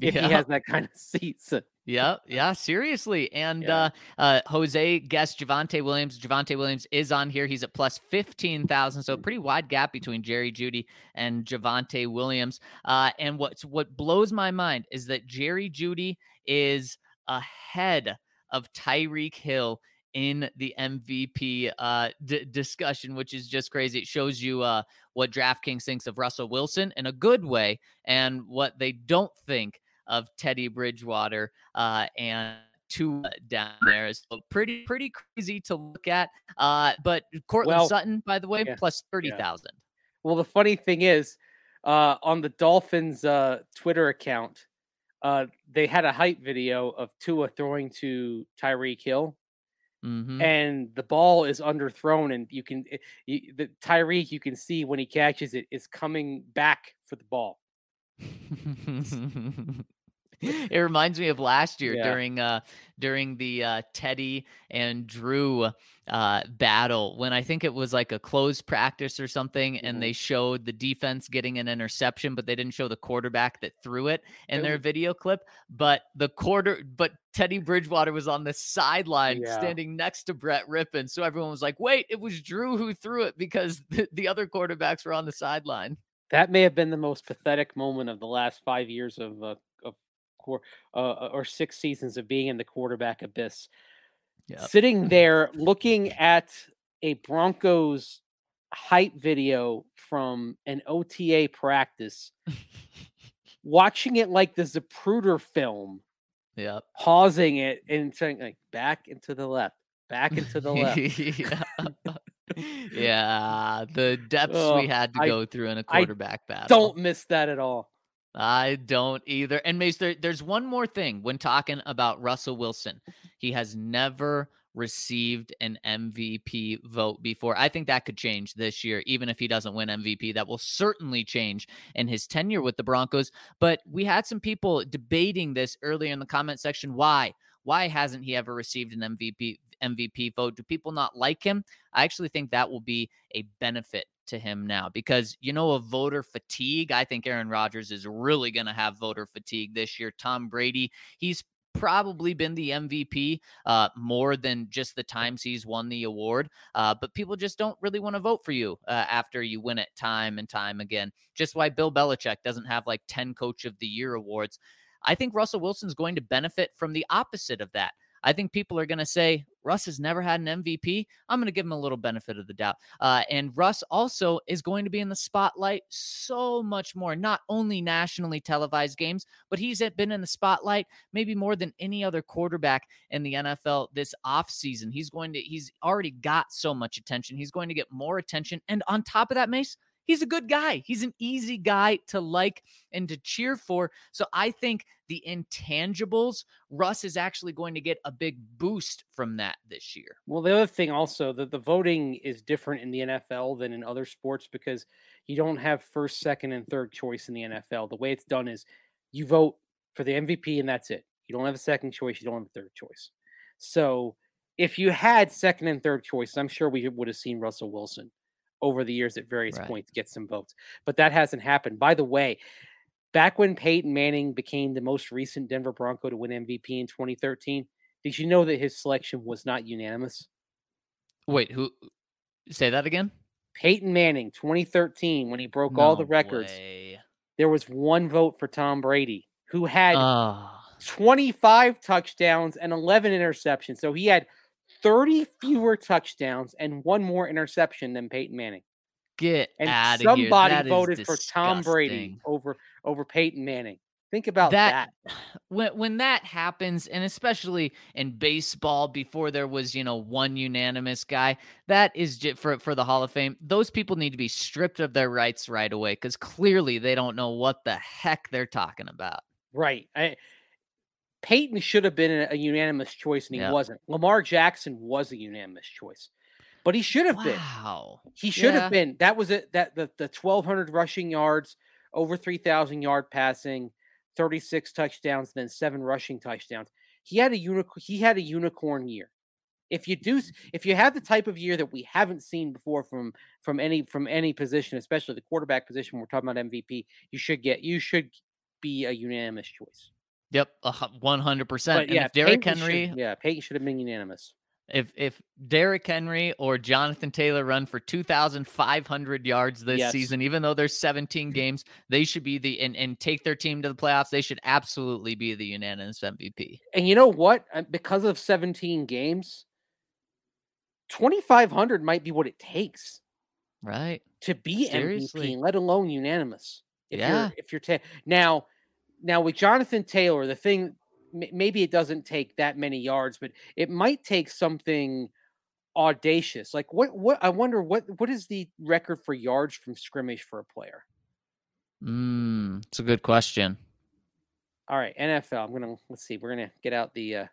Speaker 3: If
Speaker 2: Yeah.
Speaker 3: he has that kind of season.
Speaker 2: Yeah, yeah, seriously. And
Speaker 3: Yeah.
Speaker 2: uh uh Jose guessed Javonte Williams. Javonte Williams is on here. He's at plus 15,000. So pretty wide gap between Jerry Jeudy and Javonte Williams. Uh and what's what blows my mind is that Jerry Jeudy is ahead of Tyreek Hill in the MVP uh, d- discussion, which is just crazy. It shows you uh, what DraftKings thinks of Russell Wilson in a good way and what they don't think of Teddy Bridgewater uh, and two down there is pretty pretty crazy to look at. Uh, but Courtland
Speaker 3: Well,
Speaker 2: Sutton, by the way,
Speaker 3: yeah,
Speaker 2: plus thirty thousand.
Speaker 3: Well, the funny thing is, uh, on the Dolphins uh, Twitter account, uh, they had a hype video of Tua throwing to Tyreek Hill,
Speaker 2: Mm-hmm.
Speaker 3: and the ball is underthrown, and you can it- you, the Tyreek you can see when he catches it is coming back for the ball.
Speaker 2: it reminds me of last year
Speaker 3: Yeah.
Speaker 2: during uh during the uh Teddy and Drew uh battle when I think it was like a closed practice or something and
Speaker 3: Mhm.
Speaker 2: they showed the defense getting an interception but they didn't show the quarterback that threw it in their
Speaker 3: Ooh.
Speaker 2: video clip but the quarter but Teddy Bridgewater was on the sideline
Speaker 3: Yeah.
Speaker 2: standing next to Brett Rypien so everyone was like wait it was Drew who threw it because the, the other quarterbacks were on the sideline
Speaker 3: That may have been the most pathetic moment of the last five years of uh, of quar- uh, or six seasons of being in the quarterback abyss.
Speaker 2: Yep.
Speaker 3: Sitting there looking at a Broncos hype video from an OTA practice, watching it like the Zapruder film,
Speaker 2: yep
Speaker 3: pausing it and saying like back into the left, back into the left.
Speaker 2: yeah. yeah, the depths we had to
Speaker 3: I-
Speaker 2: go through in a quarterback battle.
Speaker 3: Don't miss that at all.
Speaker 2: I don't either. And Mace, there, there's one more thing when talking about Russell Wilson. He has never received an MVP vote before. I think that could change this year, even if he doesn't win MVP. That will certainly change in his tenure with the Broncos. But we had some people debating this earlier in the comment section. Why? Why hasn't he ever received an MVP MVP vote? Do people not like him? I actually think that will be a benefit to him now because you know of voter fatigue. I think Aaron Rodgers is really going to have voter fatigue this year. Tom Brady, he's probably been the MVP uh, more than just the times he's won the award. Uh, but people just don't really want to vote for you uh, after you win it time and time again. Just why Bill Belichick doesn't have like 10 Coach of the Year awards. I think Russell Wilson's going to benefit from the opposite of that. I think people are going to say Russ has never had an MVP. I'm going to give him a little benefit of the doubt. Uh, and Russ also is going to be in the spotlight so much more, not only nationally televised games, but he's been in the spotlight maybe more than any other quarterback in the NFL this offseason. He's going to, he's already got so much attention. He's going to get more attention. And on top of that, Mace, he's a good guy. He's an easy guy to like and to cheer for. So I think the intangibles, Russ is actually going to get a big boost from that this year.
Speaker 3: Well, the other thing also that the voting is different in the NFL than in other sports because you don't have first, second, and third choice in the NFL. The way it's done is you vote for the MVP and that's it. You don't have a second choice, you don't have a third choice. So if you had second and third choice, I'm sure we would have seen Russell Wilson over the years at various
Speaker 2: Right.
Speaker 3: points get some votes. But that hasn't happened. By the way, back when Peyton Manning became the most recent Denver Bronco to win MVP in 2013, did you know that his selection was not unanimous?
Speaker 2: Wait, who? Say that again.
Speaker 3: Peyton Manning, 2013, when he broke all the records,
Speaker 2: way.
Speaker 3: there was one vote for Tom Brady, who had
Speaker 2: Oh,
Speaker 3: 25 touchdowns and 11 interceptions. So he had 30 fewer touchdowns and one more interception than Peyton Manning.
Speaker 2: get
Speaker 3: And
Speaker 2: out of here.
Speaker 3: somebody voted for Tom Brady over over Peyton Manning. Think about
Speaker 2: that,
Speaker 3: that.
Speaker 2: when when that happens and especially in baseball before there was you know one unanimous guy that is just for for the hall of fame those people need to be stripped of their rights right away because clearly they don't know what the heck they're talking about
Speaker 3: Right. I, Peyton should have been a, unanimous choice, and he
Speaker 2: Yeah.
Speaker 3: wasn't. Lamar Jackson was a unanimous choice, but he should have been.
Speaker 2: wow
Speaker 3: He should
Speaker 2: Yeah.
Speaker 3: have been. That was it. That the the twelve hundred rushing yards, over three thousand yard passing, thirty six touchdowns, then seven rushing touchdowns. He had a unicorn. He had a unicorn year. If you do, if you have the type of year that we haven't seen before from from any from any position, especially the quarterback position, we're talking about MVP. You should get. You should be a unanimous choice.
Speaker 2: Yep, one hundred percent.
Speaker 3: Yeah,
Speaker 2: if Derrick
Speaker 3: Peyton
Speaker 2: Henry,
Speaker 3: should, yeah, Peyton should have been unanimous.
Speaker 2: if if Derrick Henry or Jonathan Taylor run for two thousand five hundred yards this
Speaker 3: Yes.
Speaker 2: season, even though there's seventeen games, they should be the and, and take their team to the playoffs. They should absolutely be the unanimous MVP.
Speaker 3: And you know what? Uh, Because of 17 games, 2,500 might be what it takes
Speaker 2: Right?
Speaker 3: to be
Speaker 2: Seriously.
Speaker 3: MVP, let alone unanimous. If
Speaker 2: Yeah.
Speaker 3: you're if you're ta- now now with Jonathan Taylor, the thing maybe it doesn't take that many yards, but it might take something audacious. Like what what I wonder what what is the record for yards from scrimmage for a player?
Speaker 2: Mm, it's a good question.
Speaker 3: All right, NFL. I'm gonna let's see. We're gonna get out the uh,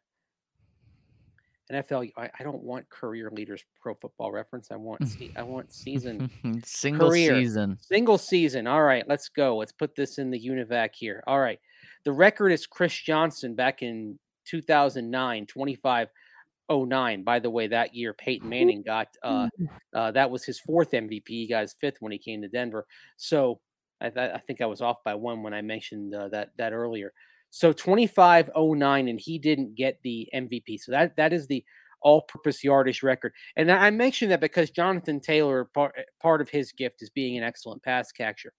Speaker 3: NFL. I, I don't want career leaders pro football reference. I want I want season
Speaker 2: Single
Speaker 3: Career.
Speaker 2: season.
Speaker 3: single season. All right, let's go. Let's put this in the Univac here. All right, the record is Chris Johnson back in 2009, 2509. By the way, that year Peyton Manning got uh, uh that was his fourth MVP. He got his fifth when he came to Denver. So I, th- I think I was off by one when I mentioned uh, that that earlier. So 2509 and he didn't get the MVP. So that that is the all-purpose yardage record. And I mentioned that because Jonathan Taylor part eh, part of his gift is being an excellent pass catcher.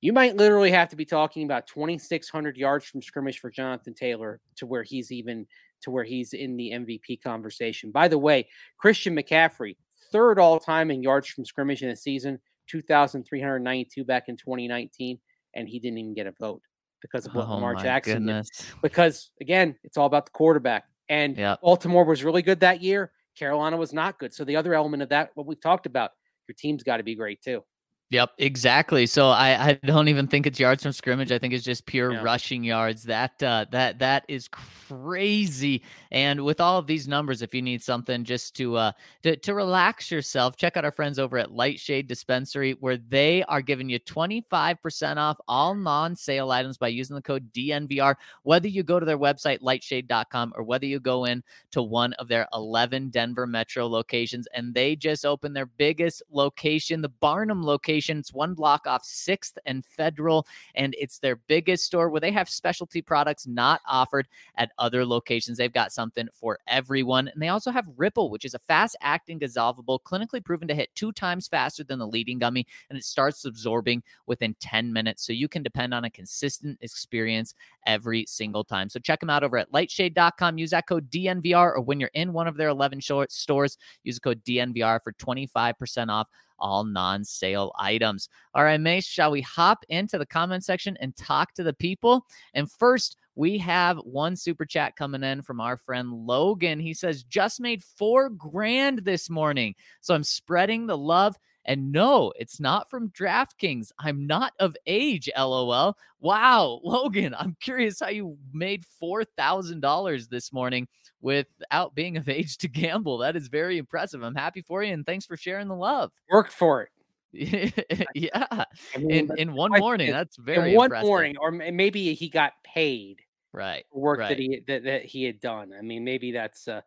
Speaker 3: You might literally have to be talking about 2600 yards from scrimmage for Jonathan Taylor to where he's even to where he's in the MVP conversation. By the way, Christian McCaffrey, third all time in yards from scrimmage in a season, 2,392 back in 2019, and he didn't even get a vote because of what
Speaker 2: Oh
Speaker 3: Lamar Jackson did. Because again, it's all about the quarterback. And
Speaker 2: Yep.
Speaker 3: Baltimore was really good that year. Carolina was not good. So the other element of that, what we've talked about, your team's got to be great too.
Speaker 2: Yep, exactly. So I, I don't even think it's yards from scrimmage. I think it's just pure
Speaker 3: Yeah.
Speaker 2: rushing yards. That uh, that that is crazy. And with all of these numbers, if you need something just to uh to, to relax yourself, check out our friends over at Lightshade Dispensary, where they are giving you 25% off all non-sale items by using the code DNVR. Whether you go to their website, lightshade.com, or whether you go in to one of their 11 Denver metro locations. And they just opened their biggest location, the Barnum location. It's one block off 6th and Federal. And it's their biggest store where they have specialty products not offered at other locations. They've got something for everyone. And they also have Ripple, which is a fast acting dissolvable, clinically proven to hit two times faster than the leading gummy. And it starts absorbing within 10 minutes. So you can depend on a consistent experience every single time. So check them out over at lightshade.com. Use that code DNVR, or when you're in one of their 11 short stores, use the code DNVR for 25% off all non sale items. All right, Mace, shall we hop into the comment section and talk to the people? And first, we have one super chat coming in from our friend Logan. He says, just made four grand this morning. So I'm spreading the love. And no, it's not from DraftKings. I'm not of age, lol. Wow, Logan, I'm curious how you made $4,000 this morning without being of age to gamble. That is very impressive. I'm happy for you and thanks for sharing the love.
Speaker 3: Worked for it.
Speaker 2: yeah,
Speaker 3: I mean,
Speaker 2: in in one
Speaker 3: I
Speaker 2: morning. That's
Speaker 3: in
Speaker 2: very
Speaker 3: one
Speaker 2: impressive.
Speaker 3: morning, or maybe he got paid
Speaker 2: Right.
Speaker 3: work
Speaker 2: right.
Speaker 3: that he that, that he had done. I mean, maybe that's. Uh,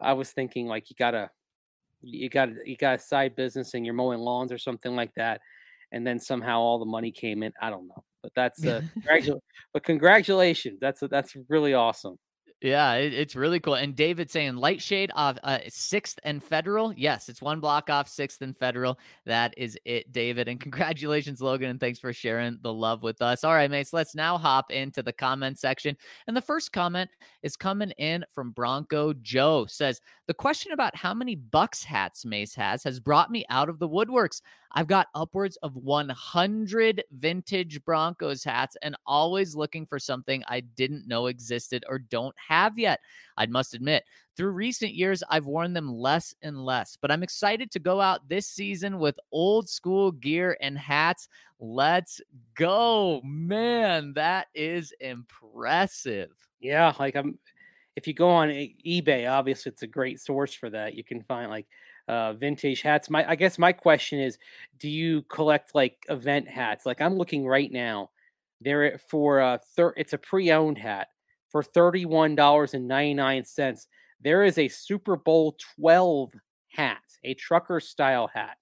Speaker 3: I was thinking like you gotta, you got you got a side business and you're mowing lawns or something like that, and then somehow all the money came in. I don't know, but that's uh, congratu- but congratulations. That's that's really awesome.
Speaker 2: Yeah, it, it's really cool. And David saying Lightshade of uh, sixth and federal. Yes, it's one block off sixth and federal. That is it, David. And congratulations, Logan. And thanks for sharing the love with us. All right, Mace, let's now hop into the comment section. And the first comment is coming in from Bronco Joe. Says the question about how many Bucks hats Mace has has brought me out of the woodworks. I've got upwards of 100 vintage Broncos hats and always looking for something I didn't know existed or don't have yet. I must admit, through recent years, I've worn them less and less, but I'm excited to go out this season with old school gear and hats. Let's go. Man, that is impressive.
Speaker 3: Yeah, like I'm. If you go on eBay, obviously it's a great source for that. You can find like uh, vintage hats. My, I guess my question is, do you collect like event hats? Like I'm looking right now, they're for uh, thir- it's a pre-owned hat for thirty-one dollars and ninety-nine cents. There is a Super Bowl twelve hat, a trucker style hat.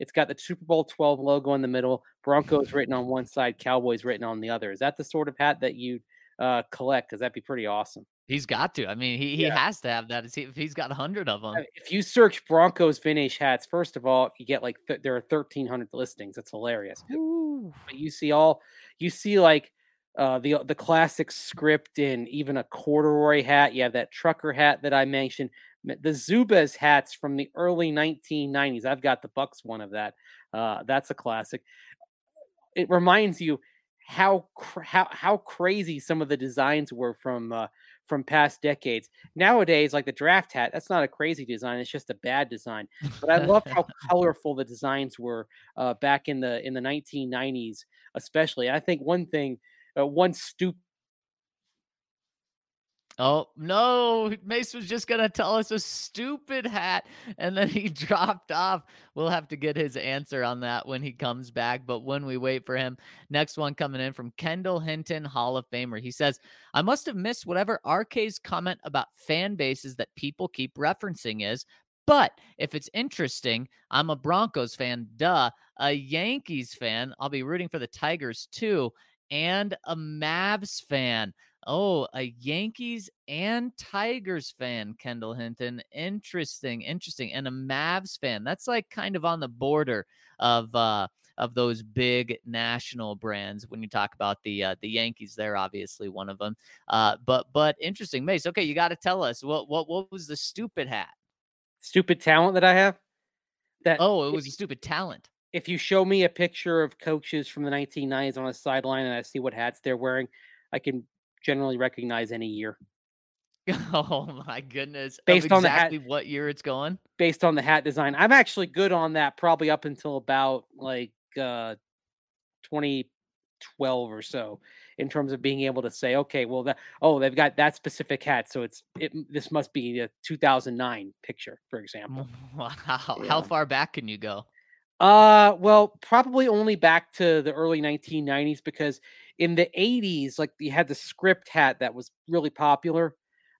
Speaker 3: It's got the Super Bowl 12 logo in the middle, Broncos written on one side, Cowboys written on the other. Is that the sort of hat that you'd uh, collect? Because that'd be pretty awesome.
Speaker 2: He's got to. I mean, he, he
Speaker 3: Yeah.
Speaker 2: has to have that. If he's got a hundred of them,
Speaker 3: If you search Broncos vintage hats, first of all, you get like th- there are 1,300 listings. That's hilarious. But you see all you see like uh, the the classic script and even a corduroy hat. You have that trucker hat that I mentioned. The Zubaz hats from the early 1990s. I've got the Bucks one of that. Uh, that's a classic. It reminds you how cr- how how crazy some of the designs were from uh, from past decades. Nowadays, like the draft hat, that's not a crazy design. It's just a bad design. But I love how colorful the designs were uh, back in the in the 1990s, especially. I think one thing, uh, one stupid.
Speaker 2: Oh no, Mace was just gonna tell us a stupid hat and then he dropped off. We'll have to get his answer on that when he comes back. But when we wait for him, next one coming in from Kendall Hinton, Hall of Famer. He says, I must have missed whatever RK's comment about fan bases that people keep referencing is. But if it's interesting, I'm a Broncos fan, duh, a Yankees fan. I'll be rooting for the Tigers too, and a Mavs fan. Oh, a Yankees and Tigers fan, Kendall Hinton. Interesting, interesting. And a Mavs fan. That's like kind of on the border of uh of those big national brands when you talk about the uh, the Yankees. They're obviously one of them. Uh, but but interesting, Mace. Okay, you got to tell us what what what was the stupid hat?
Speaker 3: stupid talent that I have. That
Speaker 2: Oh, it was a stupid talent.
Speaker 3: if you show me a picture of coaches from the 1990s on a sideline and I see what hats they're wearing, I can generally recognize any year
Speaker 2: Oh my goodness!
Speaker 3: Based on the hat-
Speaker 2: exactly what year it's going.
Speaker 3: based on the hat design. I'm actually good on that probably up until about like uh 2012 or so in terms of being able to say okay well that oh they've got that specific hat so it's it this must be a 2009 picture for example
Speaker 2: Wow,
Speaker 3: Yeah.
Speaker 2: how far back can you go?
Speaker 3: Uh, well, probably only back to the early 1990s because in the 80s, like you had the script hat that was really popular,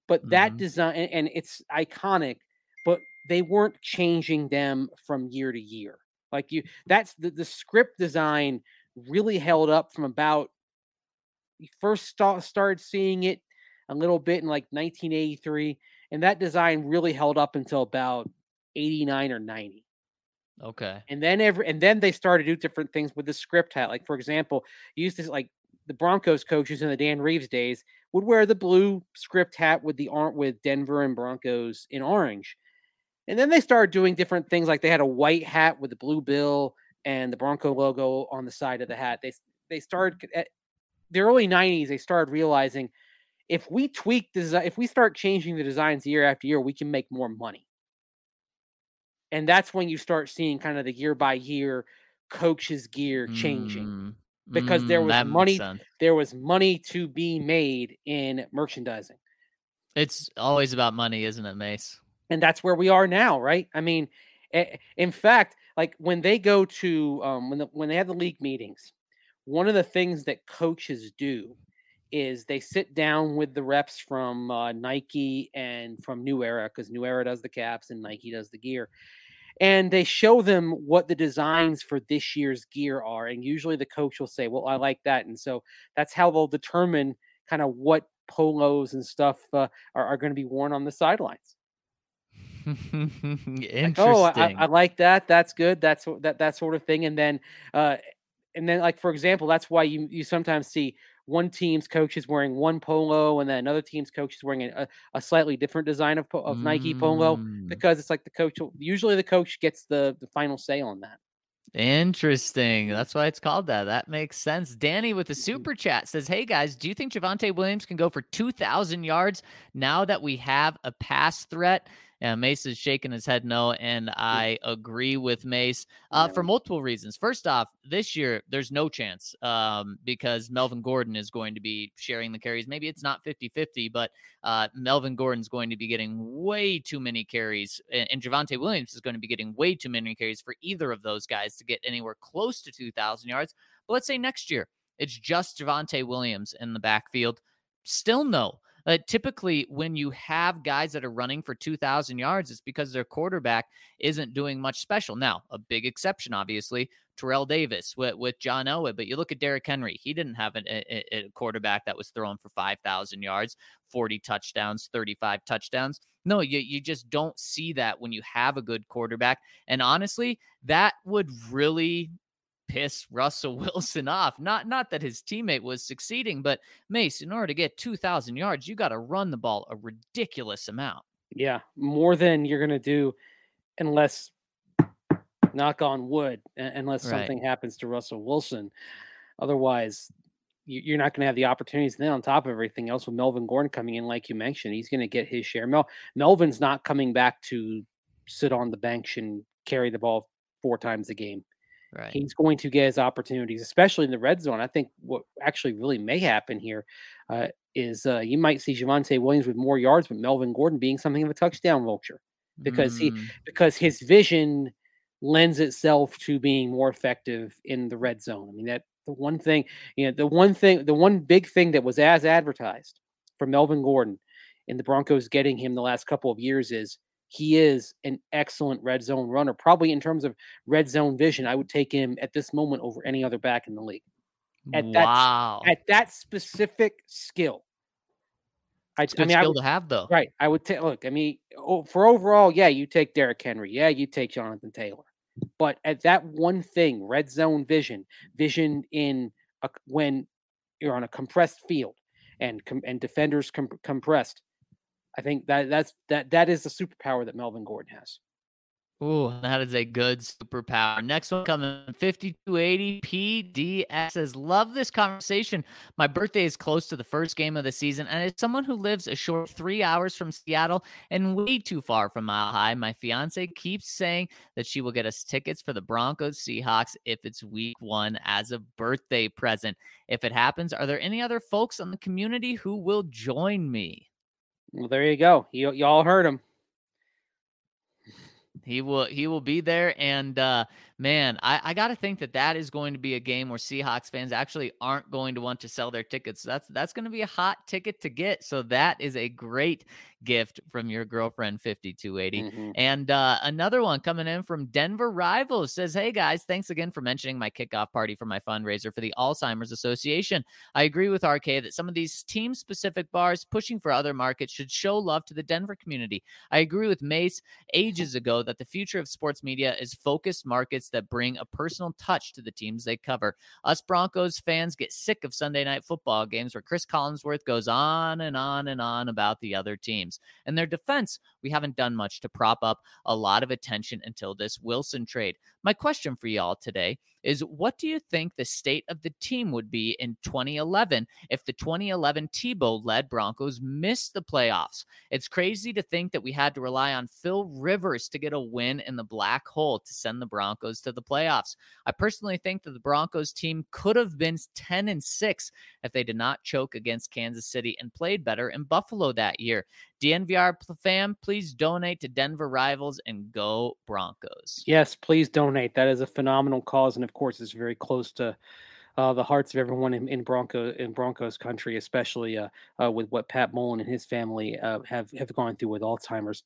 Speaker 3: but that
Speaker 2: Mhm.
Speaker 3: design and, and it's iconic, but they weren't changing them from year to year. Like you, that's the, the script design really held up from about you first sta- started seeing it a little bit in like 1983, and that design really held up until about 89 or 90
Speaker 2: Okay.
Speaker 3: and then every and then they started to do different things with the script hat. Like for example, you used to like the Broncos coaches in the Dan Reeves days would wear the blue script hat with the aren't with Denver and Broncos in orange. And then they started doing different things like they had a white hat with the blue bill and the Bronco logo on the side of the hat. They they started at the early 90s they started realizing if we tweak design if we start changing the designs year after year, we can make more money and that's when you start seeing kind of the year by year coaches gear changing
Speaker 2: Mm,
Speaker 3: because there
Speaker 2: mm,
Speaker 3: was money- there was money to be made in merchandising
Speaker 2: It's always about money, isn't it, Mace?
Speaker 3: and that's where we are now right i mean in fact like when they go to um when the, when they have the league meetings one of the things that coaches do is they sit down with the reps from uh, Nike and from New Era because New Era does the caps and Nike does the gear. And they show them what the designs for this year's gear are. And usually the coach will say, Well, I like that. And so that's how they'll determine kind of what polos and stuff uh, are, are going to be worn on the sidelines.
Speaker 2: Interesting.
Speaker 3: Like, oh, I, I- like that. That's good. That's that that sort of thing. And then, uh, and then, like for example, that's why you you sometimes see one team's coach is wearing one polo, and then another team's coach is wearing a, a slightly different design of of Nike polo
Speaker 2: Mm,
Speaker 3: because it's like the coach. Usually, the coach gets the the final say on that.
Speaker 2: Interesting. That's why it's called that. That makes sense. Danny with the super chat says, Hey guys, do you think Javonte Williams can go for 2,000 yards now that we have a pass threat? And Mace is shaking his head no. And I agree with Mace uh, for multiple reasons. First off, this year, there's no chance um, because Melvin Gordon is going to be sharing the carries. Maybe it's not 50 50, but uh, Melvin Gordon's going to be getting way too many carries, and, and Javonte Williams is going to be getting way too many carries for either of those guys to get anywhere close to 2,000 yards. But let's say next year it's just Javonte Williams in the backfield. Still no. Uh, typically, when you have guys that are running for 2,000 yards, it's because their quarterback isn't doing much special. Now, a big exception, obviously, Terrell Davis with, with John Elway. But you look at Derrick Henry, he didn't have a, a, a quarterback that was throwing for 5,000 yards, 40 touchdowns, 35 touchdowns. No, you, you just don't see that when you have a good quarterback. And honestly, that would really piss Russell Wilson off. Not not that his teammate was succeeding, but Mace, in order to get 2000 yards, you got to run the ball a ridiculous amount.
Speaker 3: Yeah, more than you're going to do unless knock on wood unless right. something happens to Russell Wilson. Otherwise, you're not going to have the opportunities. And then on top of everything else, with Melvin Gordon coming in, like you mentioned, he's going to get his share. Mel Melvin's not coming back to sit on the bench and carry the ball four times a game. Right. He's going to get his opportunities, especially in the red zone. I think what actually really may happen here uh, is uh, you might see Javonte Williams with more yards, but Melvin Gordon being something of a touchdown vulture because mm. he because his vision lends itself to being more effective in the red zone. I mean that the one thing, you know, the one thing, the one big thing that was as advertised for Melvin Gordon in the Broncos getting him the last couple of years is he is an excellent red zone runner. Probably in terms of red zone vision, I would take him at this moment over any other back in the league. At
Speaker 2: wow.
Speaker 3: that at that specific skill.
Speaker 2: I, I mean, skill would, to have though.
Speaker 3: Right. I would take look, I mean, for overall, yeah, you take Derrick Henry. Yeah, you take Jonathan Taylor. But at that one thing, red zone vision, vision in a, when you're on a compressed field and and defenders com- compressed, I think that that's that that is the superpower that Melvin Gordon has.
Speaker 2: Ooh, that is a good superpower. Next one coming 5280 PDS says, Love this conversation. My birthday is close to the first game of the season, and as someone who lives a short three hours from Seattle and way too far from Mile High, my fiance keeps saying that she will get us tickets for the Broncos Seahawks if it's week one as a birthday present. If it happens, are there any other folks on the community who will join me?
Speaker 3: Well, there you go. You, y'all heard him.
Speaker 2: He will he will be there, and uh, man, I, I got to think that that is going to be a game where Seahawks fans actually aren't going to want to sell their tickets. That's that's going to be a hot ticket to get. So that is a great gift from your girlfriend 5280. Mm-hmm. And uh, another one coming in from Denver Rivals says, "Hey guys, thanks again for mentioning my kickoff party for my fundraiser for the Alzheimer's Association. I agree with RK that some of these team specific bars pushing for other markets should show love to the Denver community. I agree with Mace ages ago that the future of sports media is focused markets that bring a personal touch to the teams they cover. Us Broncos fans get sick of Sunday night football games where Chris Collinsworth goes on and on and on about the other teams. And their defense, we haven't done much to prop up a lot of attention until this Wilson trade. My question for y'all today is what do you think the state of the team would be in 2011 if the 2011 Tebow led Broncos missed the playoffs? It's crazy to think that we had to rely on Phil Rivers to get a win in the black hole to send the Broncos to the playoffs. I personally think that the Broncos team could have been 10 and 6 if they did not choke against Kansas City and played better in Buffalo that year. DNVR fam, please donate to Denver Rivals and go Broncos.
Speaker 3: Yes, please donate. That is a phenomenal cause, and of course, it's very close to uh, the hearts of everyone in, in Bronco in Broncos country, especially uh, uh, with what Pat Bowlen and his family uh, have have gone through with Alzheimer's.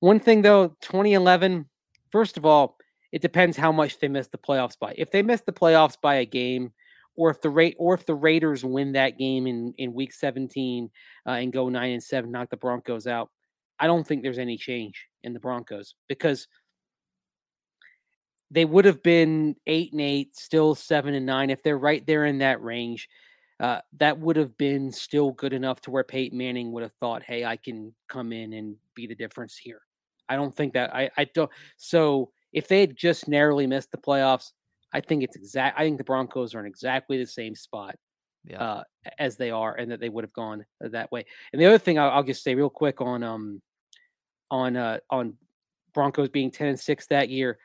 Speaker 3: One thing though, 2011. First of all, it depends how much they missed the playoffs by. If they missed the playoffs by a game, or if the rate or if the Raiders win that game in in week 17 uh, and go 9 and 7 knock the Broncos out I don't think there's any change in the Broncos because they would have been 8 and 8 still 7 and 9 if they're right there in that range uh, that would have been still good enough to where Peyton Manning would have thought, "Hey, I can come in and be the difference here." I don't think that I I don't so if they had just narrowly missed the playoffs, I think it's exact. I think the Broncos are in exactly the same spot yeah. uh, as they are, and that they would have gone that way. And the other thing I'll, I'll just say real quick on um on uh on Broncos being ten and six that year,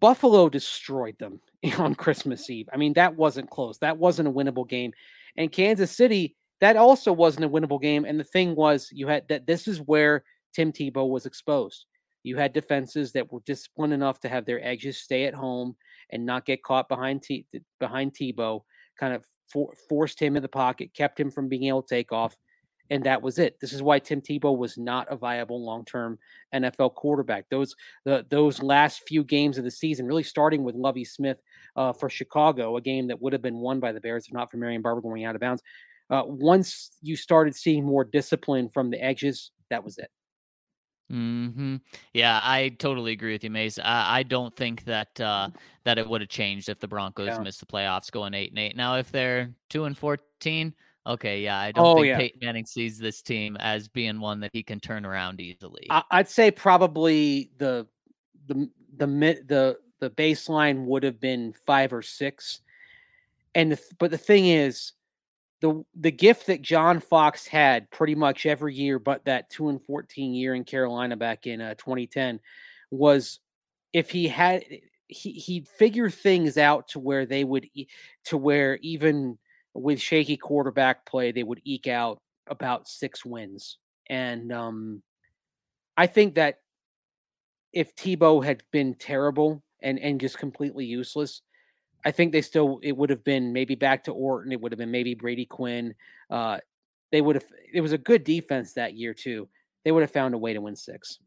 Speaker 3: Buffalo destroyed them on Christmas Eve. I mean that wasn't close. That wasn't a winnable game, and Kansas City that also wasn't a winnable game. And the thing was, you had that this is where Tim Tebow was exposed. You had defenses that were disciplined enough to have their edges stay at home and not get caught behind T- behind Tebow. Kind of for- forced him in the pocket, kept him from being able to take off, and that was it. This is why Tim Tebow was not a viable long-term NFL quarterback. Those the those last few games of the season, really starting with Lovie Smith uh, for Chicago, a game that would have been won by the Bears if not for Marion Barber going out of bounds. Uh, once you started seeing more discipline from the edges, that was it.
Speaker 2: Hmm. Yeah, I totally agree with you, Mace. I, I don't think that uh, that it would have changed if the Broncos yeah. missed the playoffs, going eight and eight. Now, if they're two and fourteen, okay, yeah, I don't oh, think yeah. Peyton Manning sees this team as being one that he can turn around easily.
Speaker 3: I, I'd say probably the the the the the baseline would have been five or six, and the, but the thing is, the the gift that John Fox had pretty much every year, but that two and fourteen year in Carolina back in uh, 2010 was if he had he he'd figure things out to where they would to where even with shaky quarterback play they would eke out about six wins. And um I think that if Tebow had been terrible and and just completely useless I think they still it would have been maybe back to Orton. It would have been maybe Brady Quinn. Uh, they would have. It was a good defense that year too. They would have found a way to win six.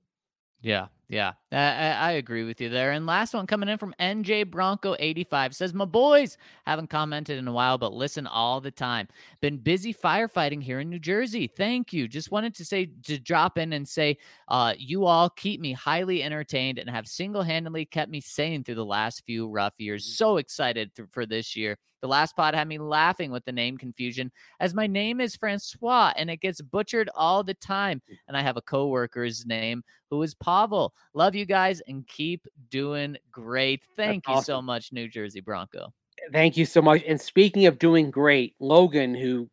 Speaker 2: Yeah, yeah, I, I, agree with you there. And last one coming in from NJ Bronco 85 says, My boys haven't commented in a while, but listen all the time. Been busy firefighting here in New Jersey. Thank you. Just wanted to say, to drop in and say, uh, you all keep me highly entertained and have single handedly kept me sane through the last few rough years. Mm. So excited for this year. The last pod had me laughing with the name confusion, as my name is Francois and it gets butchered all the time. And I have a coworker's name who is Pavel. Love you guys and keep doing great. Thank That's you awesome. so much, New Jersey Bronco.
Speaker 3: Thank you so much. And speaking of doing great, Logan, who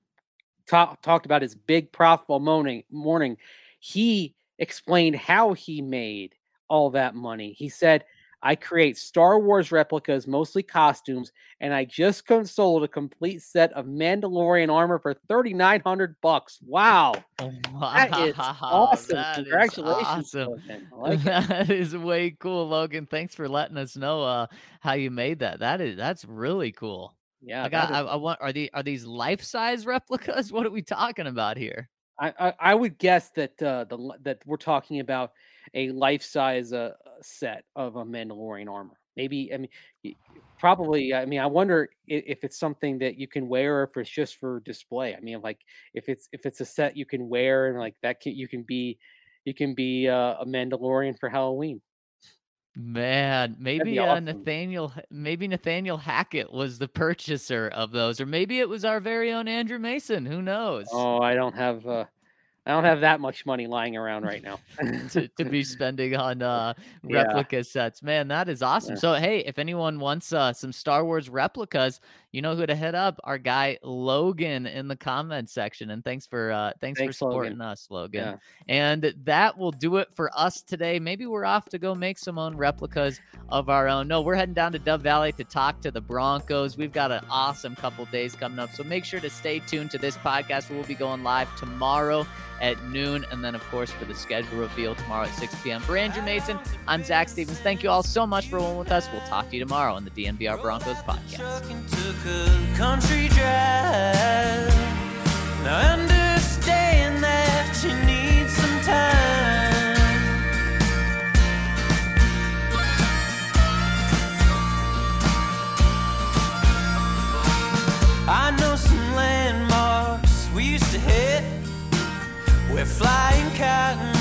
Speaker 3: talk, talked about his big profitable morning, morning, he explained how he made all that money. He said, I create Star Wars replicas, mostly costumes, and I just sold a complete set of Mandalorian armor for thirty nine hundred bucks. Wow, that is awesome! That Congratulations,
Speaker 2: is awesome. Like that is way cool, Logan. Thanks for letting us know uh, how you made that. That is that's really cool.
Speaker 3: Yeah,
Speaker 2: I got. Is... I, I, want. Are the are these life size replicas? What are we talking about here?
Speaker 3: I, I, I would guess that uh, the that we're talking about a life size uh, set of a Mandalorian armor. Maybe I mean, probably. I mean, I wonder if, if it's something that you can wear, or if it's just for display. I mean, like if it's if it's a set you can wear, and like that, can, you can be you can be uh, a Mandalorian for Halloween.
Speaker 2: Man, maybe uh. Nathaniel, maybe Nathaniel Hackett was the purchaser of those, or maybe it was our very own Andrew Mason. Who knows?
Speaker 3: Oh, I don't have. Uh, I don't have that much money lying around right now
Speaker 2: to, to, be spending on uh, replica yeah. sets. Man, that is awesome. Yeah. So, hey, if anyone wants uh, some Star Wars replicas, you know who to hit up. Our guy Logan in the comment section. And thanks for uh, thanks, thanks for supporting Logan. us, Logan. Yeah. And that will do it for us today. Maybe we're off to go make some own replicas of our own. No, we're heading down to Dove Valley to talk to the Broncos. We've got an awesome couple days coming up. So make sure to stay tuned to this podcast. We'll be going live tomorrow at noon. And then, of course, for the schedule reveal tomorrow at 6 p.m. For Andrew Mason, I'm Zach Stevens. Thank you all so much for rolling with us. We'll talk to you tomorrow on the DNVR Broncos podcast
Speaker 1: country drive. I understand that you need some time. I know some landmarks we used to hit. We're flying cotton.